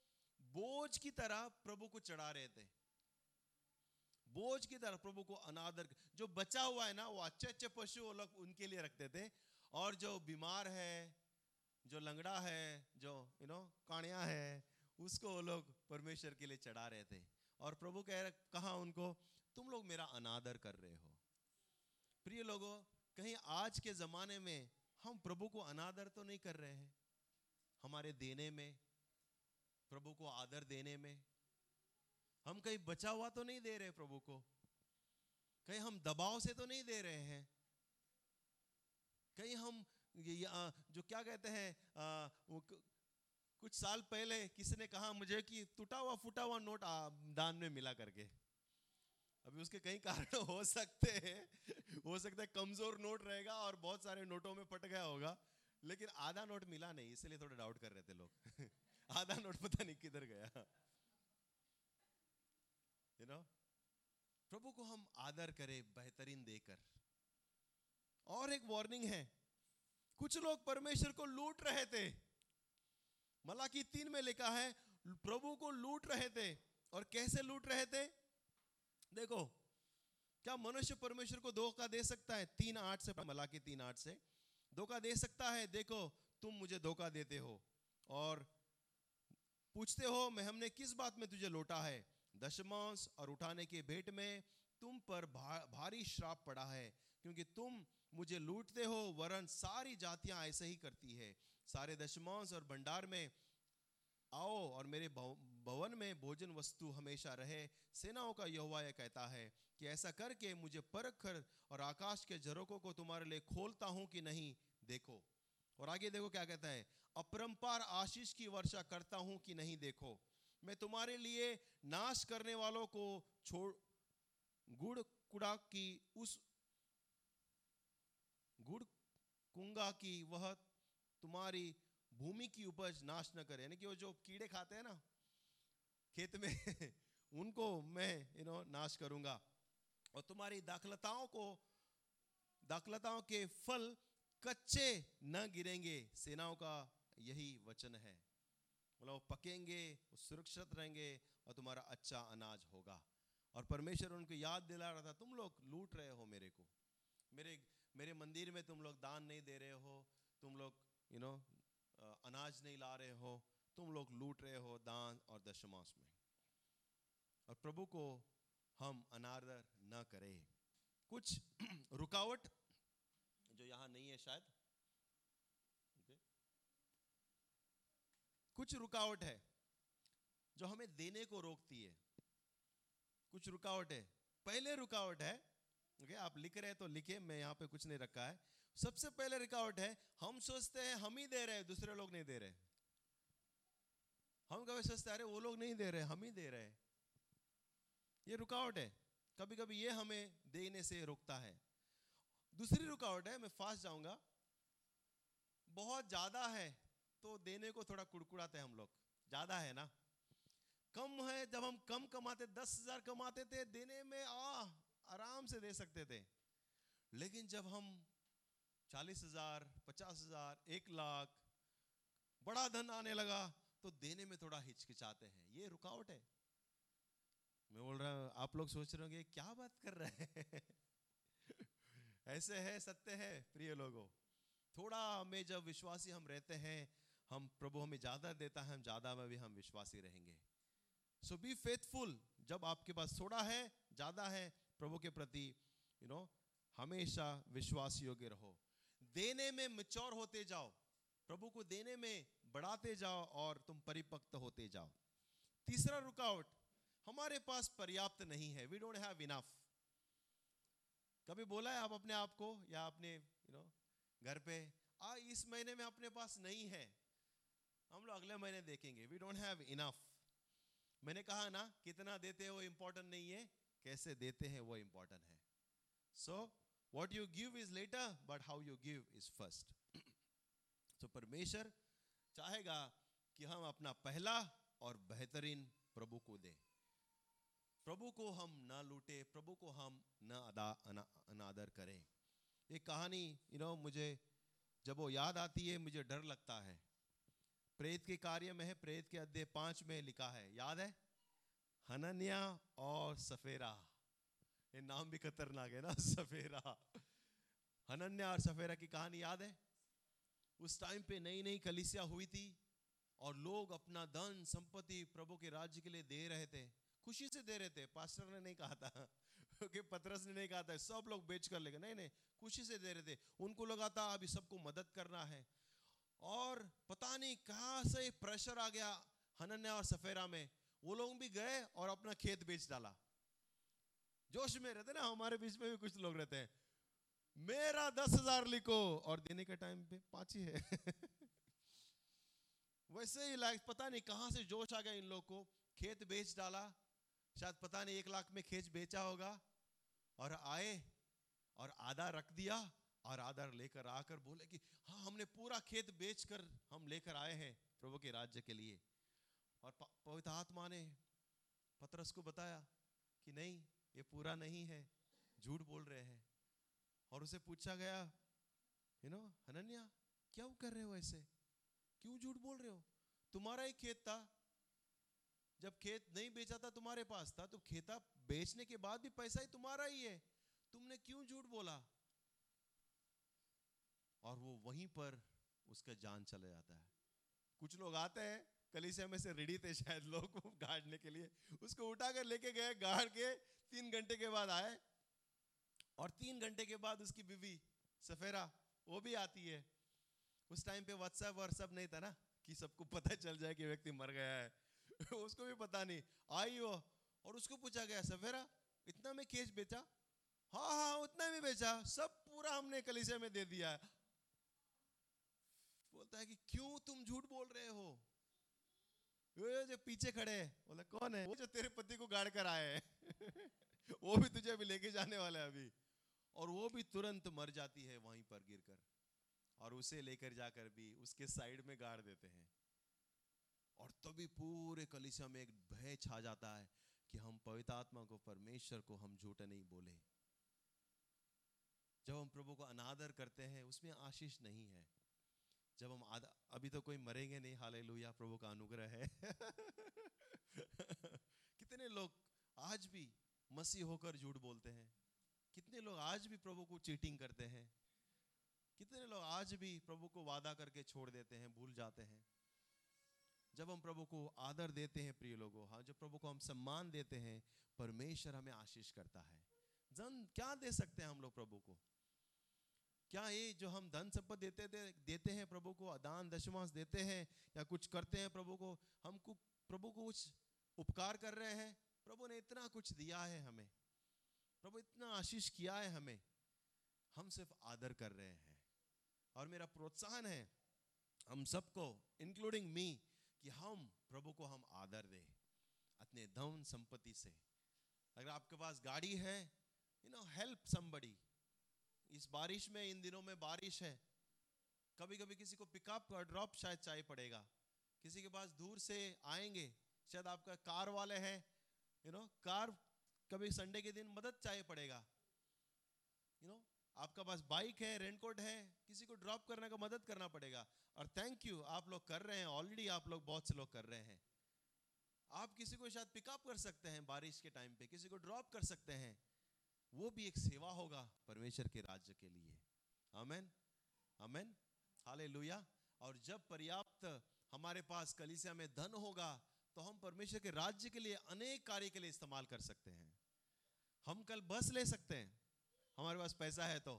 बोझ की तरह प्रभु को चढ़ा रहे थे। बोझ की तरह प्रभु को अनादर जो बचा हुआ है ना, वो अच्छे अच्छे पशु वो लोग उनके लिए रखते थे। और जो बीमार है, जो लंगड़ा है, जो यू नो काणिया है, उसको वो लोग परमेश्वर के लिए चढ़ा रहे थे। और प्रभु कह रहे, कहा उनको तुम लोग मेरा अनादर कर रहे हो। प्रिय लोगों, कहीं आज के ज़माने में हम प्रभु को अनादर तो नहीं कर रहे हैं। हमारे देने में, प्रभु को आदर देने में। हम कहीं बचा हुआ तो नहीं दे रहे प्रभु को। कहीं हम दबाव से तो नहीं दे रहे हैं। कहीं हम जो क्या कहते हैं वो कुछ साल पहले किसी ने कहा मुझे कि टूटा हुआ, फूटा हुआ नोट दान में मिला करके। अभी उसके कई कारण हो सकते हैं। हो सकता है कमज़ोर नोट रहेगा और बहुत सारे नोटों में पट गया होगा, लेकिन आधा नोट मिला नहीं, इसलिए थोड़ा डाउट कर रहे थे लोग। आधा नोट पता नहीं किधर गया। यू नो प्रभु को हम आदर करें, बेहतरीन देकर। और एक वार्निंग है, कुछ लोग परमेश्वर को लूट रहे थे। मलाकी तीन में लिखा है, प्रभु को लूट रहे थे। और कैसे लूट रहे थे? देखो क्या मनुष्य परमेश्वर को धोखा दे सकता है? तीन आठ से मलाकी तीन आठ से। धोखा दे सकता है? देखो तुम मुझे धोखा देते हो और पूछते हो मैं हमने किस बात में तुझे लौटा है? दशमांश और उठाने के भेंट में तुम पर भा, भारी श्राप पड़ा है क्योंकि तुम मुझे लूटते हो वरन सारी जातियाँ ऐसे ही करती है। सारे दशमांश और भंडार में आओ और मेरे भवन में भोजन वस्तु हमेशा रहे। सेनाओं का यहोवा यह कहता है कि ऐसा करके मुझे परख कर और आकाश के झरोकों को तुम्हारे लिए खोलता हूँ कि नहीं, देखो। और आगे देखो क्या कहता है, अपरंपार आशीष की वर्षा करता हूँ कि नहीं, देखो। मैं तुम्हारे लिए नाश करने वालों को छोड़, गुड़ कुड़ा की उस, गुड़ कुंगा की वह तुम्हारी भूमि की उपज नाश न करे। यानी कि वो जो कीड़े खाते हैं ना, खेत में, उनको मैं यू नो नाश करूँगा। और तुम्हारी दाखलताओं को, दाखलताओं के फल कच्चे न गिरेंगे। सेनाओं का यही वचन है। मतलब पकेंगे सुरक्षित रहेंगे और तुम्हारा अच्छा अनाज होगा। और परमेश्वर उनको याद दिला रहा था, तुम लोग लूट रहे हो मेरे को। मेरे मेरे मंदिर में तुम लोग दान नहीं दे रहे हो। तुम लोग यू नो अनाज नहीं ला रहे हो, तुम लोग लूट रहे हो दान और दशमांश में। और प्रभु को हम अनादर न करें। कुछ रुकावट जो यहाँ नहीं है शायद. कुछ रुकावट है जो हमें देने को रोकती है। कुछ रुकावट है। पहले रुकावट है, ओके, आप लिख रहे हैं तो लिखे मैं यहाँ पे कुछ नहीं रखा है। सबसे पहले रुकावट है, हम सोचते हैं, हम ही दे रहे हैं, दूसरे लोग नहीं दे रहे। हम कभी सोचते अरे वो लोग नहीं दे रहे, हम ही दे रहे। ये रुकावट है। कभी कभी ये हमें देने से रोकता है। दूसरी रुकावट है, मैं फास्ट जाऊँगा। बहुत ज़्यादा है तो देने को थोड़ा कुड़कुड़ाते हम लोग। ज़्यादा है ना? कम है, जब हम कम कमाते, दस हज़ार कमाते थे, देने में आ आराम से दे सकते थे। लेकिन जब हम चालीस हज़ार पचास हज़ार एक लाख। बड़ा धन आने लगा तो देने में थोड़ा हिचकिचाते हैं। ये रुकावट है। मैं बोल रहा हूँ आप लोग सोच रहे होंगे क्या बात कर रहे हैं? ऐसे है सत्य है प्रिय लोगों। थोड़ा में जब विश्वासी हम रहते हैं हम प्रभु हमें ज़्यादा देता है हम ज़्यादा में भी हम विश्वासी रहेंगे। सो बी फेथफुल जब आपके पास थोड़ा है ज़्यादा है प्रभु के प्रति यू you नो know, हमेशा विश्वास योग्य रहो। देने में मिच्योर होते जाओ। प्रभु को देने में बढ़ाते जाओ और तुम परिपक्व होते जाओ। तीसरा रुकावट, हमारे पास पर्याप्त नहीं है। वी डोंट हैव इनफ कभी बोला है आप अपने आप को? या अपने यू नो घर पे, आ, इस महीने में अपने पास नहीं है। हम लोग अगले महीने देखेंगे। वी डोंट हैव इनफ मैंने कहा ना, कितना देते हो इंपॉर्टेंट नहीं है। कैसे देते हैं, वो इंपॉर्टेंट है। So what you give is later but how you give is first तो परमेश्वर चाहेगा कि हम अपना पहला और बेहतरीन प्रभु को दें। प्रभु को हम ना लूटे, प्रभु को हम न अदा अनादर करें। एक कहानी यू नो मुझे जब वो याद आती है, मुझे डर लगता है। प्रेत के कार्य में है, प्रेत के अध्याय पाँच में लिखा है, याद है? हनन्या और सफेरा। ये नाम भी खतरनाक है ना, सफेरा। हनन्या और सफेरा की कहानी याद है? उस टाइम पे नई नई कलिसिया हुई थी और लोग अपना धन, संपत्ति प्रभु के राज्य के लिए दे रहे थे। खुशी से दे रहे थे। पास्टर ने नहीं कहा था कि पतरस ने नहीं कहा था। सब लोग बेच कर लेंगे नहीं नहीं, खुशी से दे रहे थे। उनको लगा था, अभी सबको मदद करना है। और पता नहीं कहाँ से प्रेशर आ गया हनन्या और सफेरा में। वो लोग भी गए और अपना खेत बेच डाला। जोश में रहते ना, हमारे बीच में भी कुछ लोग रहते हैं। मेरा दस हज़ार लिखो, और देने के टाइम पे पाँच ही है। वैसे ही लाइक पता नहीं कहाँ से जोश आ गया इन लोग को। खेत बेच डाला, शायद पता नहीं, एक लाख में खेत बेचा होगा। और आए, और आधा रख दिया, और आधा लेकर आकर बोले कि हाँ हमने पूरा खेत बेचकर हम लेकर आए हैं प्रभु के राज्य के लिए। और पवित्र आत्मा ने पतरस को बताया कि नहीं ये पूरा नहीं है, झूठ बोल रहे हैं। और उसे पूछा गया यू नो हनन्या, क्या कर रहे हो ऐसे? क्यों झूठ बोल रहे हो? तुम्हारा ही खेत था। जब खेत नहीं बेचा था तुम्हारे पास था तो खेता बेचने के बाद भी पैसा ही तुम्हारा ही है। तुमने क्यों झूठ बोला? और वो वहीं पर उसका जान चला जाता है। कुछ लोग आते हैं कलिसिया में से रेडी थे शायद लोग गाड़ने के लिए। उसको उठाकर लेके गए, गाड़ के तीन घंटे के बाद आए। और तीन घंटे के बाद उसकी बीवी सफेरा, वो भी आती है। उस टाइम पे व्हाट्सएप व्हाट्सएप नहीं था ना कि सबको पता चल जाए कि व्यक्ति मर गया है। उसको भी पता नहीं। आई वो और उसको पूछा गया, सफेरा, इतना में केस बेचा? हाँ हाँ उतना में बेचा। सब पूरा हमने कलिसिया में दे दिया। है बोलता है कि क्यों तुम झूठ बोल रहे हो? ये जो पीछे खड़े हैं, बोला, कौन है? वो जो तेरे पति को गाड़ कर आए हैं। वो भी तुझे अभी लेके जाने वाला है अभी। और वो भी तुरंत मर जाती है वहीं पर गिरकर और उसे लेकर जाकर भी उसके साइड में गाड़ देते हैं। और तभी पूरे कलिसिया में एक भय छा जाता है कि हम पवित्र आत्मा को, परमेश्वर को हम झूठे नहीं बोले। जब हम प्रभु को अनादर करते हैं, उसमें आशीष नहीं है। जब हम अभी तो कोई मरेंगे नहीं हाल प्रभु का अनुग्रह है। कितने लोग आज भी मसीह होकर झूठ बोलते हैं। कितने लोग आज भी प्रभु को चीटिंग करते हैं। कितने लोग आज भी प्रभु को वादा करके छोड़ देते हैं, भूल जाते हैं। जब हम प्रभु को आदर देते हैं, प्रिय लोगों हाँ जब प्रभु को हम सम्मान देते हैं, परमेश्वर हमें आशीष करता है। जन क्या दे सकते हैं हम लोग प्रभु को? क्या ये जो हम धन संपत्ति देते दे, देते हैं प्रभु को दान दशमांश देते हैं या कुछ करते हैं प्रभु को हम प्रभु को कुछ उपकार कर रहे हैं? प्रभु ने इतना कुछ दिया है हमें। प्रभु इतना आशीष किया है हमें। हम सिर्फ़ आदर कर रहे हैं। और मेरा प्रोत्साहन है हम सबको इंक्लूडिंग मी कि हम प्रभु को हम आदर दें अपने धन संपत्ति से। अगर आपके पास गाड़ी है यू नो हेल्प समबडी इस बारिश में, इन दिनों में बारिश है। कभी कभी किसी को पिकअप और ड्रॉप शायद चाहिए पड़ेगा। किसी के पास दूर से आएँगे, शायद आपका कार वाले हैं यू नो कार कभी संडे के दिन मदद चाहिए पड़ेगा। यू नो आपका पास बाइक है रेनकोट है, किसी को ड्रॉप करने का मदद करना पड़ेगा। और थैंक यू आप लोग कर रहे हैं ऑलरेडी आप लोग बहुत से लोग कर रहे हैं। आप किसी को शायद पिकअप कर सकते हैं बारिश के टाइम पे, किसी को ड्रॉप कर सकते हैं। वो भी एक सेवा होगा परमेश्वर के राज्य के लिए। Amen amen hallelujah. और जब पर्याप्त हमारे पास कलिसिया में धन होगा तो हम परमेश्वर के राज्य के लिए अनेक कार्य के लिए इस्तेमाल कर सकते हैं। हम कल बस ले सकते हैं। हमारे पास पैसा है तो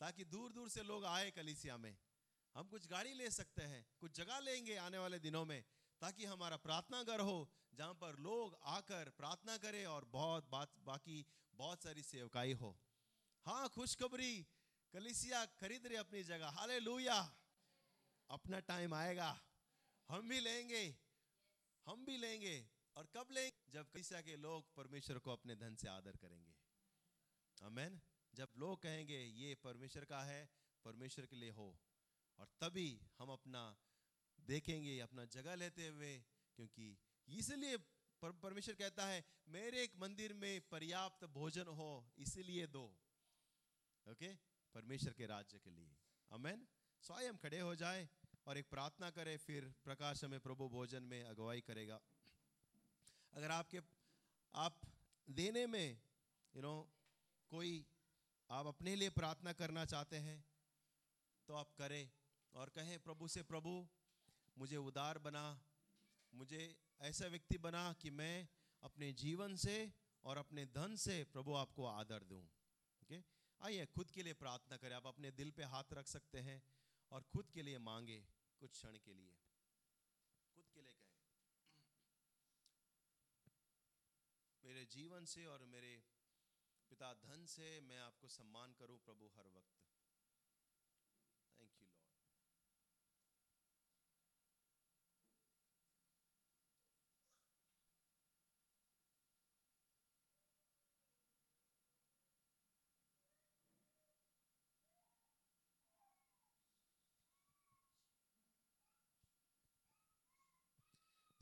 ताकि दूर दूर से लोग आए कलिसिया में। हम कुछ गाड़ी ले सकते हैं, कुछ जगह लेंगे आने वाले दिनों में, ताकि हमारा प्रार्थना घर हो, जहाँ पर लोग आकर प्रार्थना करें और बहुत बात, बाकी बहुत सारी सेवकाई हो। हाँ खुशखबरी, कलिसिया खरीद रहे अपनी जगह। हाले अपना टाइम आएगा। हम भी लेंगे। हम भी लेंगे। और कब ले जब कलिसिया के लोग परमेश्वर को अपने धन से आदर करेंगे। आमेन जब लोग कहेंगे, ये परमेश्वर का है, परमेश्वर के लिए हो। और तभी हम अपना देखेंगे, अपना जगह लेते हुए, क्योंकि इसलिए पर, परमेश्वर कहता है मेरे एक मंदिर में पर्याप्त भोजन हो इसलिए दो। ओके परमेश्वर के राज्य के लिए। अमेन स्वयं खड़े हो जाए और एक प्रार्थना करें फिर प्रकाश में प्रभु भोजन में अगुवाई करेगा। अगर आपके आप देने में यू you नो know, कोई आप अपने लिए प्रार्थना करना चाहते हैं तो आप करें और कहें प्रभु से प्रभु मुझे उदार बना मुझे ऐसा व्यक्ति बना कि मैं अपने जीवन से और अपने धन से प्रभु आपको आदर दूँ। ओके आइए, खुद के लिए प्रार्थना करें। आप अपने दिल पे हाथ रख सकते हैं और खुद के लिए मांगे कुछ क्षण के लिए। खुद के लिए कहें, मेरे जीवन से और मेरे पिता धन से मैं आपको सम्मान करूँ प्रभु हर वक्त थैंक यू लॉर्ड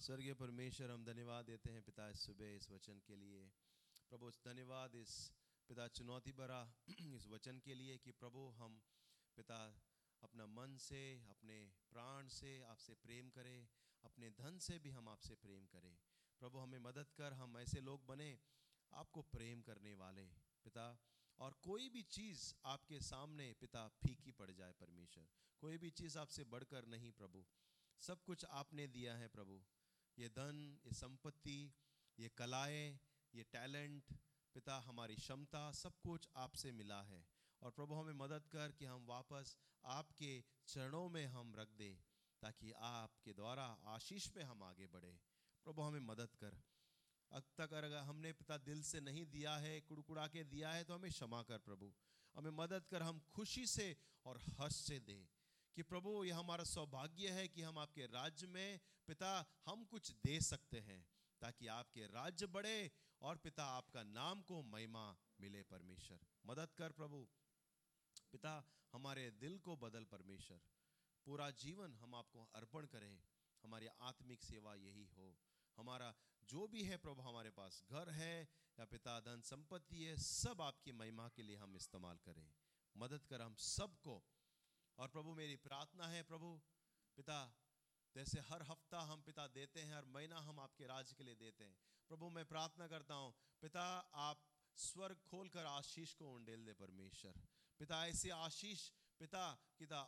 स्वर्गीय परमेश्वर, हम धन्यवाद देते हैं पिता इस सुबह, इस वचन के लिए। प्रभु, धन्यवाद इस पिता चुनौती भरा इस वचन के लिए कि प्रभु, हम पिता अपना मन से, अपने प्राण से आपसे प्रेम करें, अपने धन से भी हम आपसे प्रेम करें। प्रभु, हमें मदद कर, हम ऐसे लोग बने आपको प्रेम करने वाले पिता। और कोई भी चीज़ आपके सामने पिता फीकी पड़ जाए परमेश्वर, कोई भी चीज़ आपसे बढ़कर नहीं प्रभु। सब कुछ आपने दिया है प्रभु। ये धन, ये संपत्ति, ये कलाएँ, ये टैलेंट, पिता हमारी क्षमता, सब कुछ आपसे मिला है। और प्रभु हमें मदद कर कि हम वापस आपके चरणों में हम रख दे, ताकि आपके द्वारा आशीष में हम आगे बढ़े। प्रभु हमें मदद कर। अब तक अगर हमने पिता दिल से नहीं दिया है, कुड़कुड़ा के दिया है तो हमें क्षमा कर प्रभु। हमें मदद कर, हम खुशी से और हर्ष से दे। कि प्रभु, यह हमारा सौभाग्य है कि हम आपके राज्य में पिता हम कुछ दे सकते हैं, ताकि आपके राज्य बढ़े और पिता आपका नाम को महिमा मिले परमेश्वर। मदद कर प्रभु। पिता, हमारे दिल को बदल परमेश्वर। पूरा जीवन हम आपको अर्पण करें। हमारी आत्मिक सेवा यही हो। हमारा जो भी है प्रभु, हमारे पास घर है या पिता, धन, संपत्ति है, सब आपकी महिमा के लिए हम इस्तेमाल करें। मदद कर हम सबको और प्रभु मेरी प्रार्थना है, प्रभु, पिता, जैसे हर हफ़्ता हम पिता देते हैं, हर महीना हम आपके राज्य के लिए देते हैं। प्रभु, मैं प्रार्थना करता हूँ, पिता, आप स्वर्ग खोलकर आशीष को उंडेल दे परमेश्वर। पिता, ऐसे आशीष, पिता पिता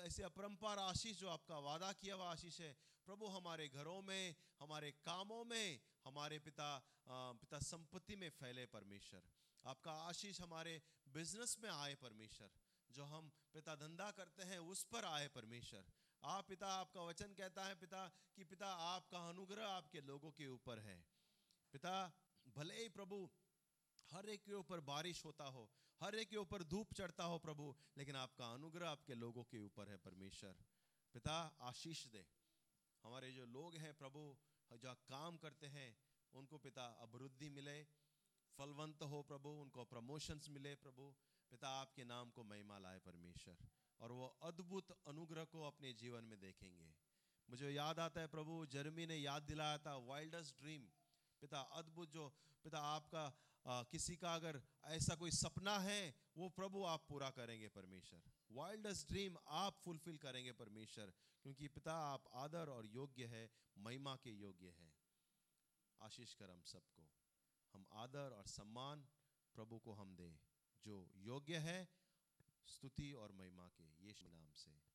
ऐसे अपरंपार आशीष जो आपका वादा किया हुआ आशीष है, प्रभु, हमारे घरों में, हमारे कामों में, हमारे पिता पिता संपत्ति में फैले परमेश्वर। आपका आशीष हमारे बिज़नेस में आए परमेश्वर। जो हम पिता धंधा करते हैं, उस पर आए परमेश्वर। आप पिता, आपका वचन कहता है पिता, कि पिता, आपका अनुग्रह आपके लोगों के ऊपर है। पिता, भले ही प्रभु, हर एक के ऊपर बारिश होता हो, हर एक के ऊपर धूप चढ़ता हो प्रभु, लेकिन आपका अनुग्रह आपके लोगों के ऊपर है परमेश्वर। पिता, आशीष दे। हमारे जो लोग हैं प्रभु, जो काम करते हैं, उनको पिता अभिवृद्धि मिले, फलवंत हो प्रभु, उनको प्रमोशंस मिले प्रभु। पिता आपके नाम को महिमा लाए परमेश्वर और वो अद्भुत अनुग्रह को अपने जीवन में देखेंगे। मुझे याद आता है प्रभु जर्मी ने याद दिलाया था वाइल्डस्ट ड्रीम पिता अद्भुत जो पिता आपका आ, किसी का अगर ऐसा कोई सपना है वो प्रभु आप पूरा करेंगे परमेश्वर। वाइल्डस्ट ड्रीम आप फुलफिल करेंगे परमेश्वर क्योंकि पिता आप आदर और योग्य है महिमा के योग्य है। आशीष कर हम सबको। हम आदर और सम्मान प्रभु को हम दें। जो योग्य है स्तुति और महिमा के यीशु नाम से।